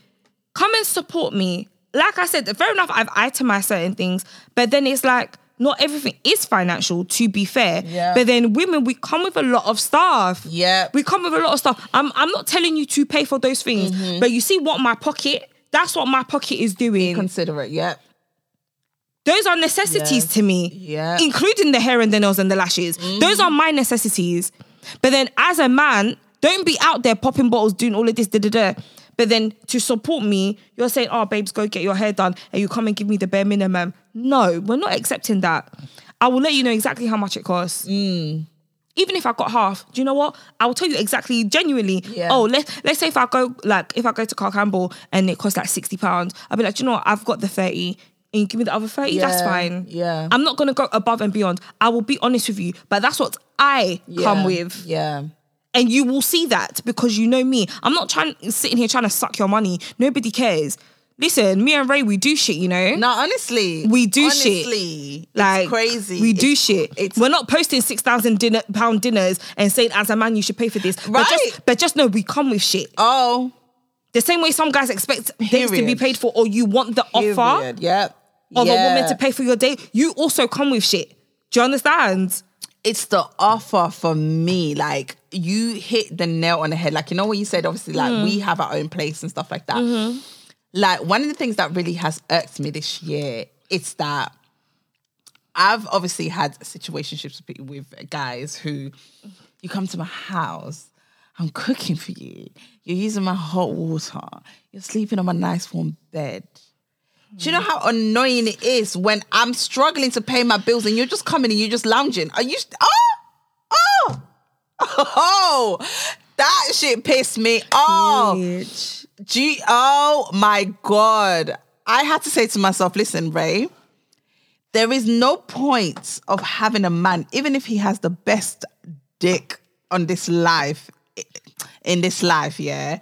come and support me. Like I said, fair enough, I've itemized certain things, but then it's like not everything is financial, to be fair. Yeah. But then women, we come with a lot of stuff. Yeah. We come with a lot of stuff. I'm I'm not telling you to pay for those things, Mm-hmm. but you see what my pocket, that's what my pocket is doing. Consider it. Yeah. Those are necessities Yes. to me. Yeah. Mm-hmm. Including the hair and the nails and the lashes. Those are my necessities. But then as a man, don't be out there popping bottles, doing all of this, da da da. But then to support me, you're saying, oh, babes, go get your hair done. And you come and give me the bare minimum. No, we're not accepting that. I will let you know exactly how much it costs. Mm. Even if I got half, do you know what? I will tell you exactly, genuinely. Yeah. Oh, let let's say if I go like if I go to Carl Campbell and it costs like sixty pounds, I'll be like, do you know what? I've got the thirty, and you give me the other thirty. That's fine. yeah. I'm not gonna go above and beyond. I will be honest with you, but that's what I come with, Yeah. And you will see that because you know me. I'm not trying sitting here trying to suck your money. Nobody cares. Listen, me and Rae, we do shit. You know. No, honestly, We do shit. honestly, Like it's crazy. We do It's- shit. It's We're not posting six thousand dinner pound dinners and saying as a man you should pay for this. But Right. just, but just know we come with shit. oh, The same way some guys expect dates to be paid for, or you want the offer period. Yep. of a woman to pay for your date. You also come with shit. Do you understand? It's the offer for me. Like you hit the nail on the head. Like you know what you said. Obviously, like Mm. we have our own place and stuff like that. Mm-hmm. Like one of the things that really has irked me this year, it's that I've obviously had situationships with- with guys who you come to my house. I'm cooking for you. You're using my hot water. You're sleeping on my nice warm bed. Do you know how annoying it is when I'm struggling to pay my bills and you're just coming and you're just lounging? Are you? Oh, oh, oh! That shit pissed me off. Bitch. Gee, oh my god! I had to say to myself, "Listen, Rae, there is no point of having a man, even if he has the best dick on this life, in this life, yeah."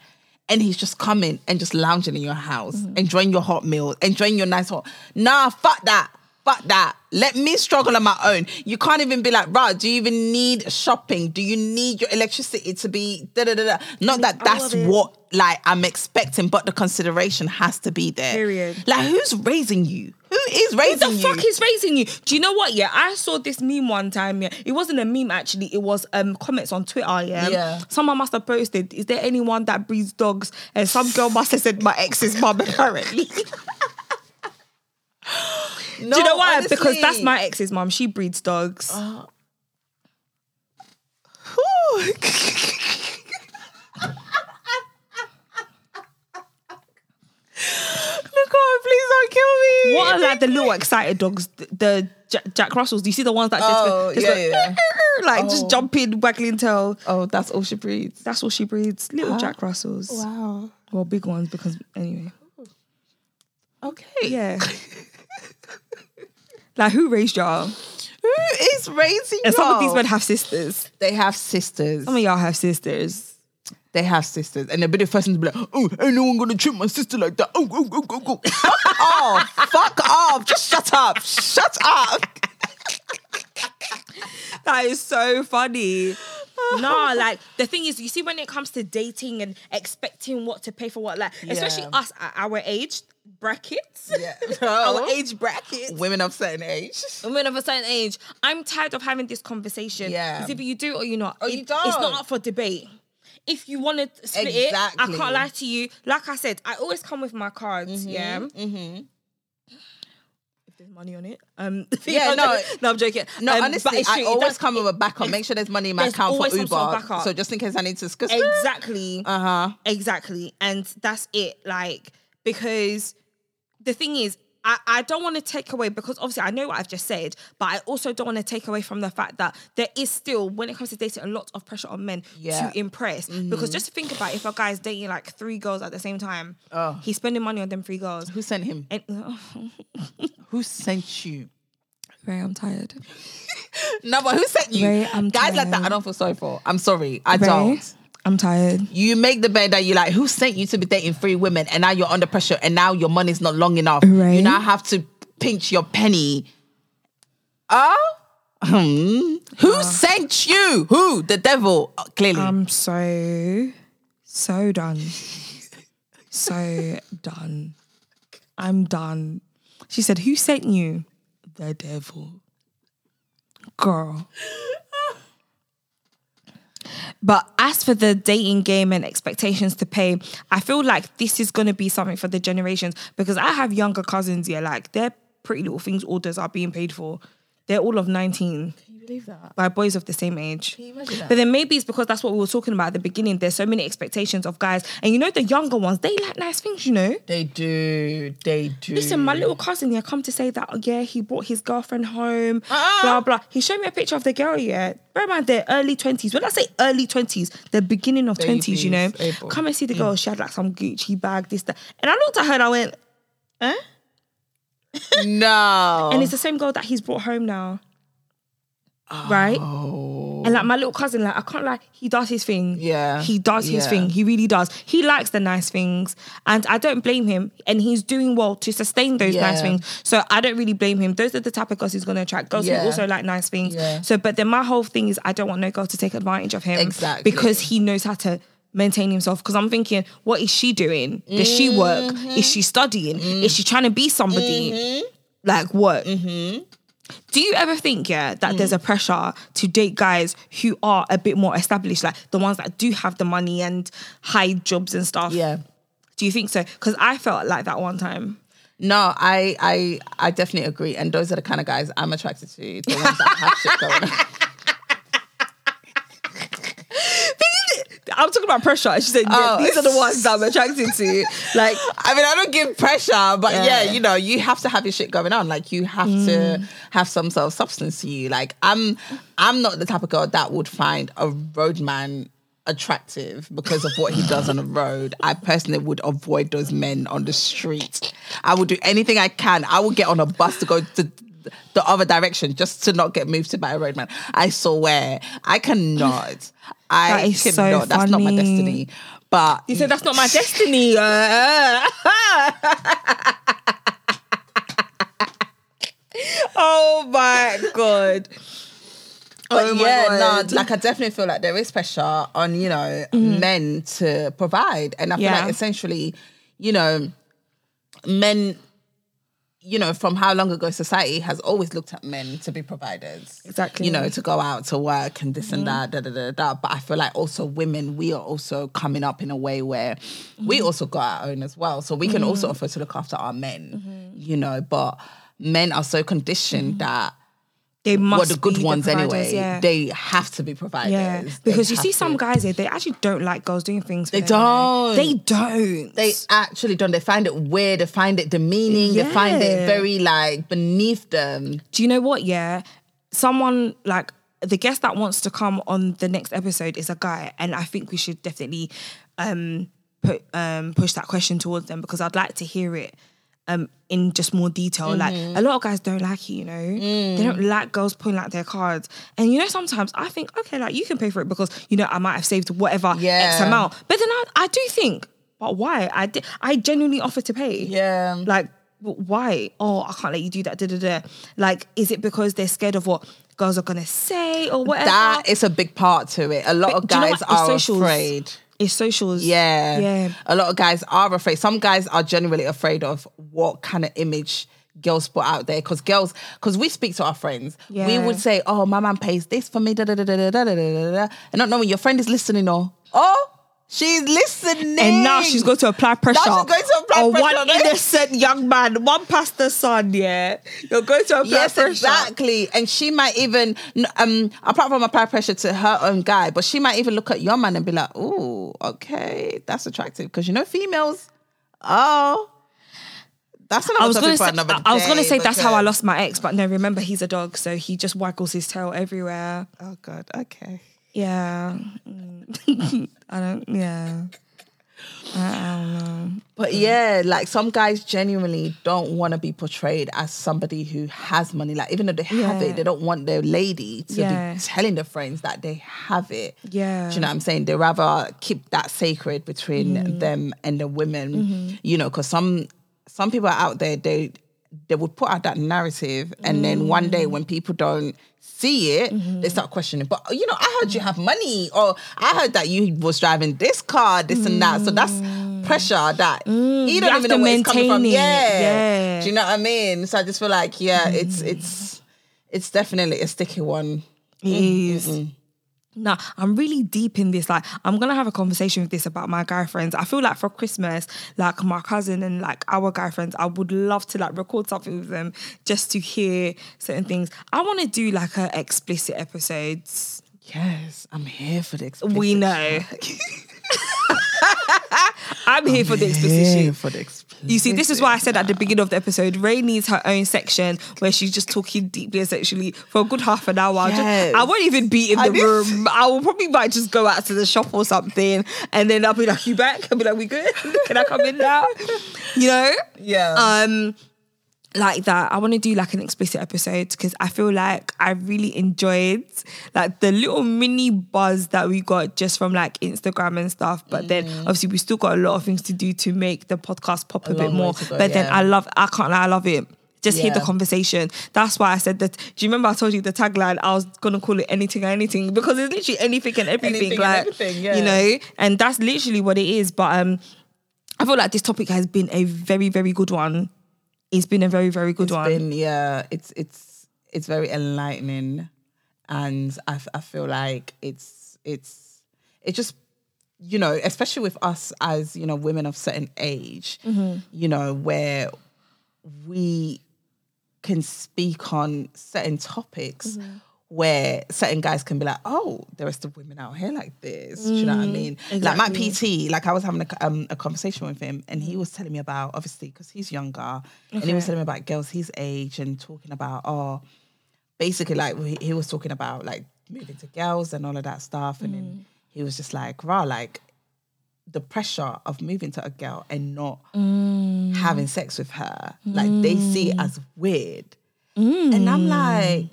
And he's just coming and just lounging in your house, enjoying your hot meal, enjoying your nice hot. Nah, fuck that. Fuck that. Let me struggle on my own. You can't even be like, right, do you even need shopping? Do you need your electricity to be da da da da? Not that that's what like I'm expecting, but the consideration has to be there. Period. Like, who's raising you? Who is raising you? Who the you? fuck is raising you? Do you know what? Yeah, I saw this meme one time. Yeah, it wasn't a meme actually. It was um comments on Twitter. Yeah, Yeah. Someone must have posted. Is there anyone that breeds dogs? And some girl must have said my ex's mum apparently. no, Do you know why? Because that's my ex's mom. She breeds dogs. Whew. Uh, Nicole, please don't kill me. what are like the little excited dogs? The, Jack, Jack Russells. Do you see the ones that just, Oh, just yeah, go, yeah. like Oh. just jumping, waggling tail? Oh, that's all she breeds. That's all she breeds. Little uh-huh. Jack Russells. Wow. Well, big ones because anyway. Okay. Yeah. like who raised y'all? Who is raising y'all? And some of these y'all? men have sisters. They have sisters. Some of y'all have sisters. They have sisters, and they'll be the first one to be like, "Oh, ain't no one gonna treat my sister like that." Oh, oh, oh, oh, oh. Fuck off! Fuck off! Just shut up! Shut up! That is so funny. no, like the thing is, you see, when it comes to dating and expecting what to pay for what, like especially us at our age brackets, Yeah. our age brackets, Women of certain age. women of a certain age, I'm tired of having this conversation. Yeah. It's either you do it or you not. Or It- you It's don't. It's not up for debate. If you want to split it, I can't lie to you. Like I said, I always come with my cards. Mm-hmm, Yeah. If there's money on it, um, Yeah, no. no, I'm joking. No, Um, honestly, it's I. Always come with a backup. Make sure there's money in my account for Uber. sort of. So just in case I need to discuss. exactly. Uh huh. Exactly. And that's it. Like, because the thing is, I, I don't want to take away because obviously I know what I've just said, but I also don't want to take away from the fact that there is still, when it comes to dating, a lot of pressure on men Yeah. Mm-hmm. to impress. Because just think about if a guy's dating like three girls at the same time, Oh. he's spending money on them three girls. Who sent him? And Who sent you? Rae, I'm tired. No, but who sent you? Rae, I'm Guys like that. I don't feel sorry for. I'm sorry, I Rae, don't. I'm tired. You make the bed that you like. Who sent you to be dating three women, and now you're under pressure, and now your money's not long enough. Right. You now have to pinch your penny. Oh, hmm. who sent you? Who? The devil? Uh, Clearly. I'm so, so done. so done. I'm done. She said, Who sent you? The devil. Girl. But as for the dating game and expectations to pay, I feel like this is going to be something for the generations because I have younger cousins, yeah, like their pretty little things orders are being paid for. They're all of 19 Can you believe that? by boys of the same age. Can you imagine that? But then maybe it's because that's what we were talking about at the beginning. There's so many expectations of guys. And you know, the younger ones, they like nice things, you know? They do. They do. Listen, my little cousin, yeah, come to say that, oh, yeah, he brought his girlfriend home, Uh-uh. blah, blah. He showed me a picture of the girl, yeah. Bear in mind, they're early 20s. When I say early 20s, the beginning of 20s, you know. Babies, April. Come and see the girl. She had like some Gucci bag, this, that. And I looked at her and I went, eh? No. And it's the same girl that he's brought home now. Right? oh. And like my little cousin, like I can't lie, he does his thing. Yeah. He does his Yeah. thing. He really does. He likes the nice things. And I don't blame him. And he's doing well to sustain those nice things. So I don't really blame him. Those are the type of girls he's gonna attract. Girls Yeah. who also like nice things. Yeah. So but then my whole thing is I don't want no girl to take advantage of him. Exactly. Because he knows how to maintain himself. Because I'm thinking, what is she doing? Does she work? Mm-hmm. Is she studying? Is she trying to be somebody? Like what? Mm-hmm. Do you ever think, yeah, that Mm. there's a pressure to date guys who are a bit more established, like the ones that do have the money and high jobs and stuff? yeah. Do you think so? Because I felt like that one time. No, I, I, I definitely agree. And those are the kind of guys I'm attracted to. The ones that have shit going on. I'm talking about pressure. She said, Oh. these are the ones that I'm attracted to. Like, I mean, I don't give pressure, but yeah. Yeah. you know, you have to have your shit going on. Like you have to mm. have some sort of substance to you. Like I'm, I'm not the type of girl that would find a roadman attractive because of what he does on the road. I personally would avoid those men on the street. I would do anything I can. I would get on a bus to go to the other direction just to not get moved to by a roadman. I swear, I cannot. I That is so cannot. That's not my destiny. But you said, that's not my destiny. Uh, oh my God. But Oh my yeah, God. no, like I definitely feel like there is pressure on, you know, men to provide. And I feel Yeah. like essentially, you know, men, you know, from how long ago society has always looked at men to be providers. Exactly. You know, to go out to work and this and that, da, da, da, da. But I feel like also women, we are also coming up in a way where we mm-hmm. also got our own as well. So we can also mm-hmm. afford to look after our men, mm-hmm. you know, but men are so conditioned that They must well, the good be ones providers, anyway. Yeah. They have to be providers. Yeah, They because you see some guys, eh, they actually don't like girls doing things. For They them, don't. They don't. They actually don't. They find it weird. They find it demeaning. They find it very like beneath them. Do you know what? Yeah, someone like the guest that wants to come on the next episode is a guy, and I think we should definitely um put um push that question towards them because I'd like to hear it. Um, in just more detail, like Mm-hmm. a lot of guys don't like it, you know. Mm. They don't like girls pulling out their cards, and you know sometimes I think, okay, like you can pay for it because you know I might have saved whatever X amount, but then I, I do think, but why? I did, I genuinely offer to pay. Yeah. Like, why? Oh, I can't let you do that. Da, da, da. Like, is it because they're scared of what girls are gonna say or whatever? That is a big part to it. A lot But of do you know guys are socials. afraid. It's socials. Yeah. yeah. A lot of guys are afraid. Some guys are generally afraid of what kind of image girls put out there. Because girls, because we speak to our friends, we would say, oh, my man pays this for me, da da da da da da da da da. And not knowing your friend is listening or, oh, she's listening. And now she's going to apply pressure. Now she's going on one innocent young man, one pastor's son. Yeah, you're going to apply Yes, pressure. exactly. And she might even, um, apart from apply pressure to her own guy, but she might even look at your man and be like, "Oh, okay, that's attractive." Because you know, females, oh, that's another I was gonna say, another I was gonna say that's how I lost my ex, but no, remember he's a dog, so he just waggles his tail everywhere. Oh God, okay. Yeah. I don't. Yeah, But yeah, like some guys genuinely don't want to be portrayed as somebody who has money. Like even though they have Yeah. it, they don't want their lady to Yeah. be telling their friends that they have it. Yeah. Do you know what I'm saying? They rather keep that sacred between Mm-hmm. them and the women. You know, because some some people are out there they they would put out that narrative, and then one day Mm. when people don't see it, Mm-hmm. they start questioning. But you know, I heard you have money, or I heard that you was driving this car, this and that. So that's mm. pressure that mm. you don't have even know where it's coming from. Yeah. Yeah. Do you know what I mean? So I just feel like, yeah, it's mm. it's it's definitely a sticky one. It mm-hmm. is. Mm-hmm. Nah, I'm really deep in this. Like, I'm gonna have a conversation with this about my guy friends. I feel like for Christmas, like my cousin and like our guy friends, I would love to like record something with them just to hear certain things. I want to do like a explicit episodes. Yes, I'm here for the We know. I'm here for the explicit for the explicit. You see, this is why I said at the beginning of the episode, Rae needs her own section where she's just talking deeply and sexually for a good half an hour. Just- I won't even be in the need- room. I will probably might just go out to the shop or something, and then I'll be like, "You back?" I'll be like, "We good? Can I come in now?" You know? Yeah. Um, like that. I want to do like an explicit episode because I feel like I really enjoyed like the little mini buzz that we got just from like Instagram and stuff. But then Mm. obviously we still got a lot of things to do to make the podcast pop a, A bit more. go, but then. I love. I can't. lie, I love it. Just hear the conversation. That's why I said that. Do you remember I told you the tagline? I was gonna call it anything or anything because it's literally anything and everything. Anything and like everything, yeah. you know, and that's literally what it is. But um, I feel like this topic has been a very, very good one. It's been a very, very good It's one. been yeah, it's it's it's very enlightening, and I, I feel like it's it's it just you know especially with us as you know women of certain age, Mm-hmm. you know where we can speak on certain topics. Mm-hmm. Where certain guys can be like, oh, there are still women out here like this. Do you know what I mm, mean? Like my PT, like I was having a, um, a conversation with him, and he was telling me about obviously because he's younger, and he was telling me about girls his age and talking about oh, basically like he, he was talking about like moving to girls and all of that stuff, and then mm. he was just like, rah, like the pressure of moving to a girl and not having mm. sex with her, like they see it as weird, and I'm like.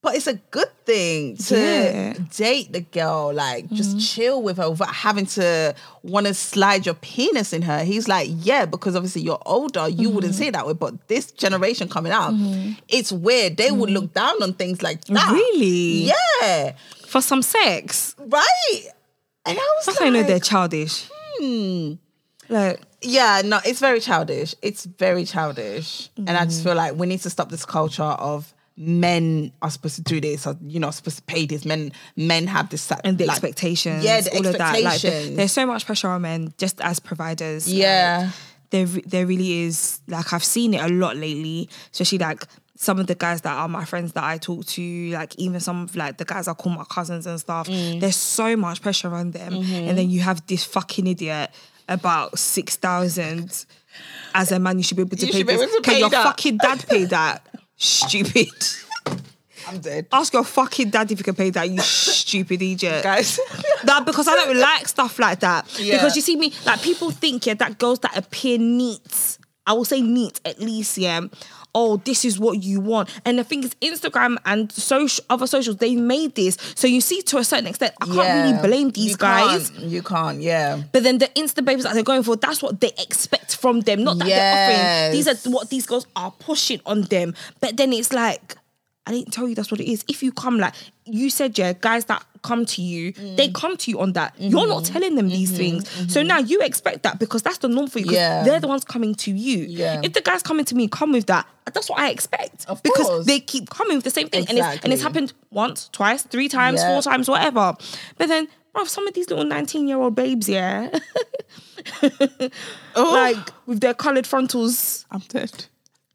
But it's a good thing to Yeah. date the girl, like just mm-hmm. chill with her without having to want to slide your penis in her. He's like, yeah, because obviously you're older, you wouldn't mm-hmm. say it that way. But this generation coming up, mm-hmm. it's weird. They would look down on things like that. Really? Yeah. For some sex. Right. And I was That's like, I know they're childish. hmm. Like, Yeah, no, it's very childish. It's very childish. And I just feel like we need to stop this culture of men are supposed to do this or you know supposed to pay this men men have this and the like- expectations. yeah the all of that. Like, there- expectations there's so much pressure on men just as providers. Like, yeah there there really is like I've seen it a lot lately, especially like some of the guys that are my friends that I talk to, like even some of like the guys I call my cousins and stuff. Mm. There's so much pressure on them, Mm-hmm. and then you have this fucking idiot about six thousand. As a man, you should be able to You pay this. Can your fucking dad pay that? Stupid. i'm dead Ask your fucking dad if you can pay that. You stupid idiot guys that because I don't like stuff like that. Yeah. Because you see me, like people think yeah that girls that appear neat, I will say neat at least, yeah. Oh, this is what you want. And the thing is, Instagram and social other socials, they made this. So you see to a certain extent, I can't really blame these You guys. can't. you can't yeah But then the Insta babes that they're going for, that's what they expect from them. Not that they're offering. These are what these girls are pushing on them. But then it's like, I didn't tell you that's what it is. If you come, like you said, yeah, guys that come to you, Mm. they come to you on that. You're not Mm-hmm. telling them these things. So now you expect that because that's the norm for you. Yeah. They're the ones coming to you. Yeah. If the guys coming to me come with that, that's what I expect. Of because course. they keep coming with the same thing. And it's and it's happened once, twice, three times, Yeah. four times, whatever. But then, bro, some of these little 19 year old babes, yeah. Oh. like with their coloured frontals, i'm dead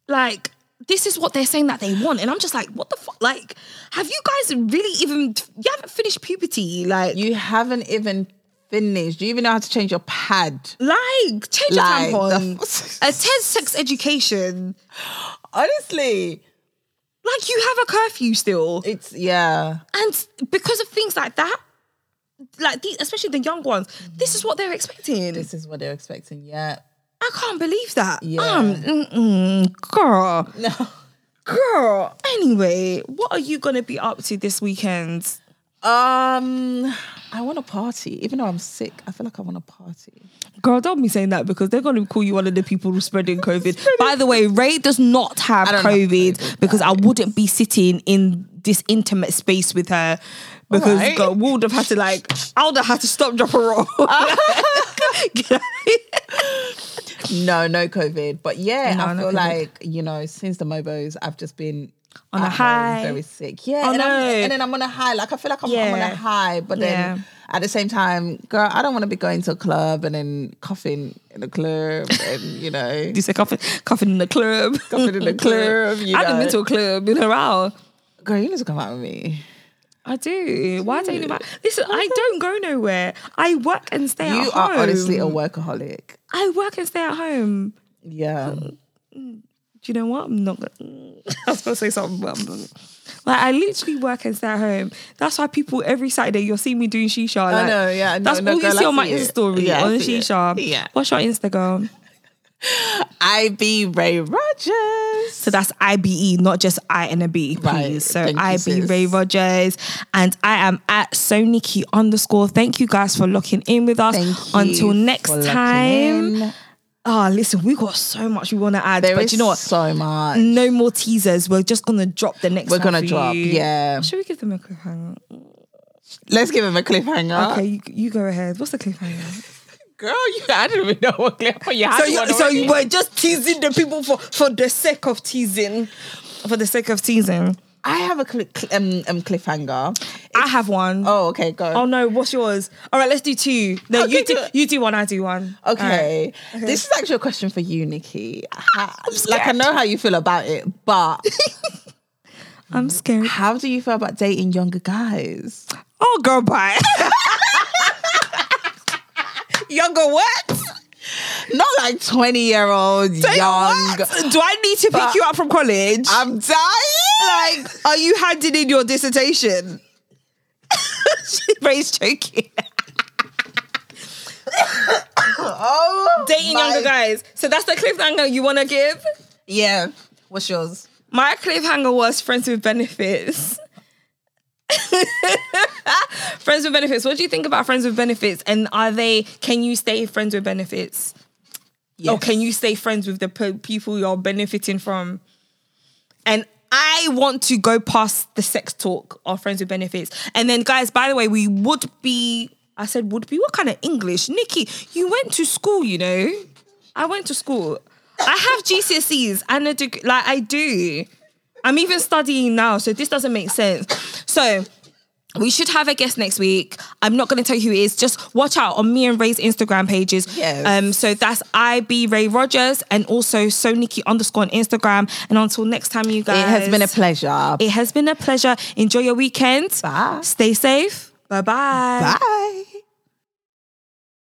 like this is what they're saying that they want, and I'm just like, what the fuck? Like, have you guys really even? You haven't finished puberty, like, you haven't even finished do you even know how to change your pad like change Like, your tampon, f- attend sex education. honestly Like, you have a curfew still, it's yeah and because of things like that, like these, especially the young ones, this is what they're expecting. this is what they're expecting yeah I can't believe that. Yeah. Um, girl. no Girl. Anyway, what are you gonna be up to this weekend? Um, I want to party, even though I'm sick. I feel like I want to party. Girl, don't be saying that because they're going to call you one of the people spreading COVID. By the way, Rae does not have COVID, COVID, because I wouldn't be sitting in this intimate space with her. Because girl, we would have had to like, I would have had to stop, drop, and roll. No, no COVID. But yeah, No, I feel COVID. like, you know, since the Mobos, I've just been On a high. very sick. Yeah. Oh, and, I'm- no. and then I'm on a high. Like I feel like I'm, I'm on a high. But Yeah. then at the same time, girl, I don't want to be going to a club and then coughing in a club and you know you say coughing, coughing in the club. Coughing in the club, you I haven't been know. to a club in a while. Girl, you need to come out with me. I do. Why don't you? Listen, I don't go nowhere. I work and stay You at home. You are honestly a workaholic. I work and stay at home. Yeah. Hmm. Do you know what? I'm not gonna. I was gonna say something, but I'm not. Like I literally work and stay at home. That's why people every Saturday you'll see me doing shisha. Like, know, yeah, that's no, all you see I on my. Insta story Yeah, on see it. Yeah. What's your Instagram? I be Rae Rodgers. So that's IBE, not just I and a B, please. Right. So Thank IB sis. Rae Rodgers. And I am at SoNicky underscore. Thank you guys for locking in with us. Thank you Until next for time. in. Oh, listen, we got so much we want to add. There but is you know what? so much. No more teasers. We're just gonna drop the next We're gonna for drop, you. yeah. Should we give them a cliffhanger? Let's give them a cliffhanger. Okay, you, you go ahead. What's the cliffhanger? Girl, you, I didn't even know what cliffhanger you had. So, you, so you were just teasing the people for, for the sake of teasing. For the sake of teasing. I have a cli- cl- um, um, cliffhanger. I have one. Oh, okay, go. Oh no, what's yours? All right, let's do two. No, Okay, you do do you do one, I do one. Okay. All right. This is actually a question for you, Nicky. Ha- scared. like I know how you feel about it, but I'm scared. how do you feel about dating younger guys? Oh girl, bye. Younger what? Not like 20 year old young. Young. Do I need to pick you up from college? I'm dying. like, are you handing in your dissertation? Rae's joking. oh, Dating my- younger guys. So that's the cliffhanger you want to give? Yeah. What's yours? My cliffhanger was friends with benefits. friends with benefits. What do you think about friends with benefits? And are they? Can you stay friends with benefits, or can you stay friends with the pe- people you're benefiting from? And I want to go past the sex talk of friends with benefits. And then, guys, by the way, we would be. I said would be. What kind of English, Nicky? You went to school, you know. I went to school. I have GCSEs and a degree. Like I do. I'm even studying now, so this doesn't make sense. So we should have a guest next week. I'm not going to tell you who it is. Just watch out on me and Rae's Instagram pages. Yes. Um. So that's IB Rae Rodgers and also SoNicky underscore on Instagram. And until next time, you guys. It has been a pleasure. It has been a pleasure. Enjoy your weekend. Bye. Stay safe. Bye-bye. Bye.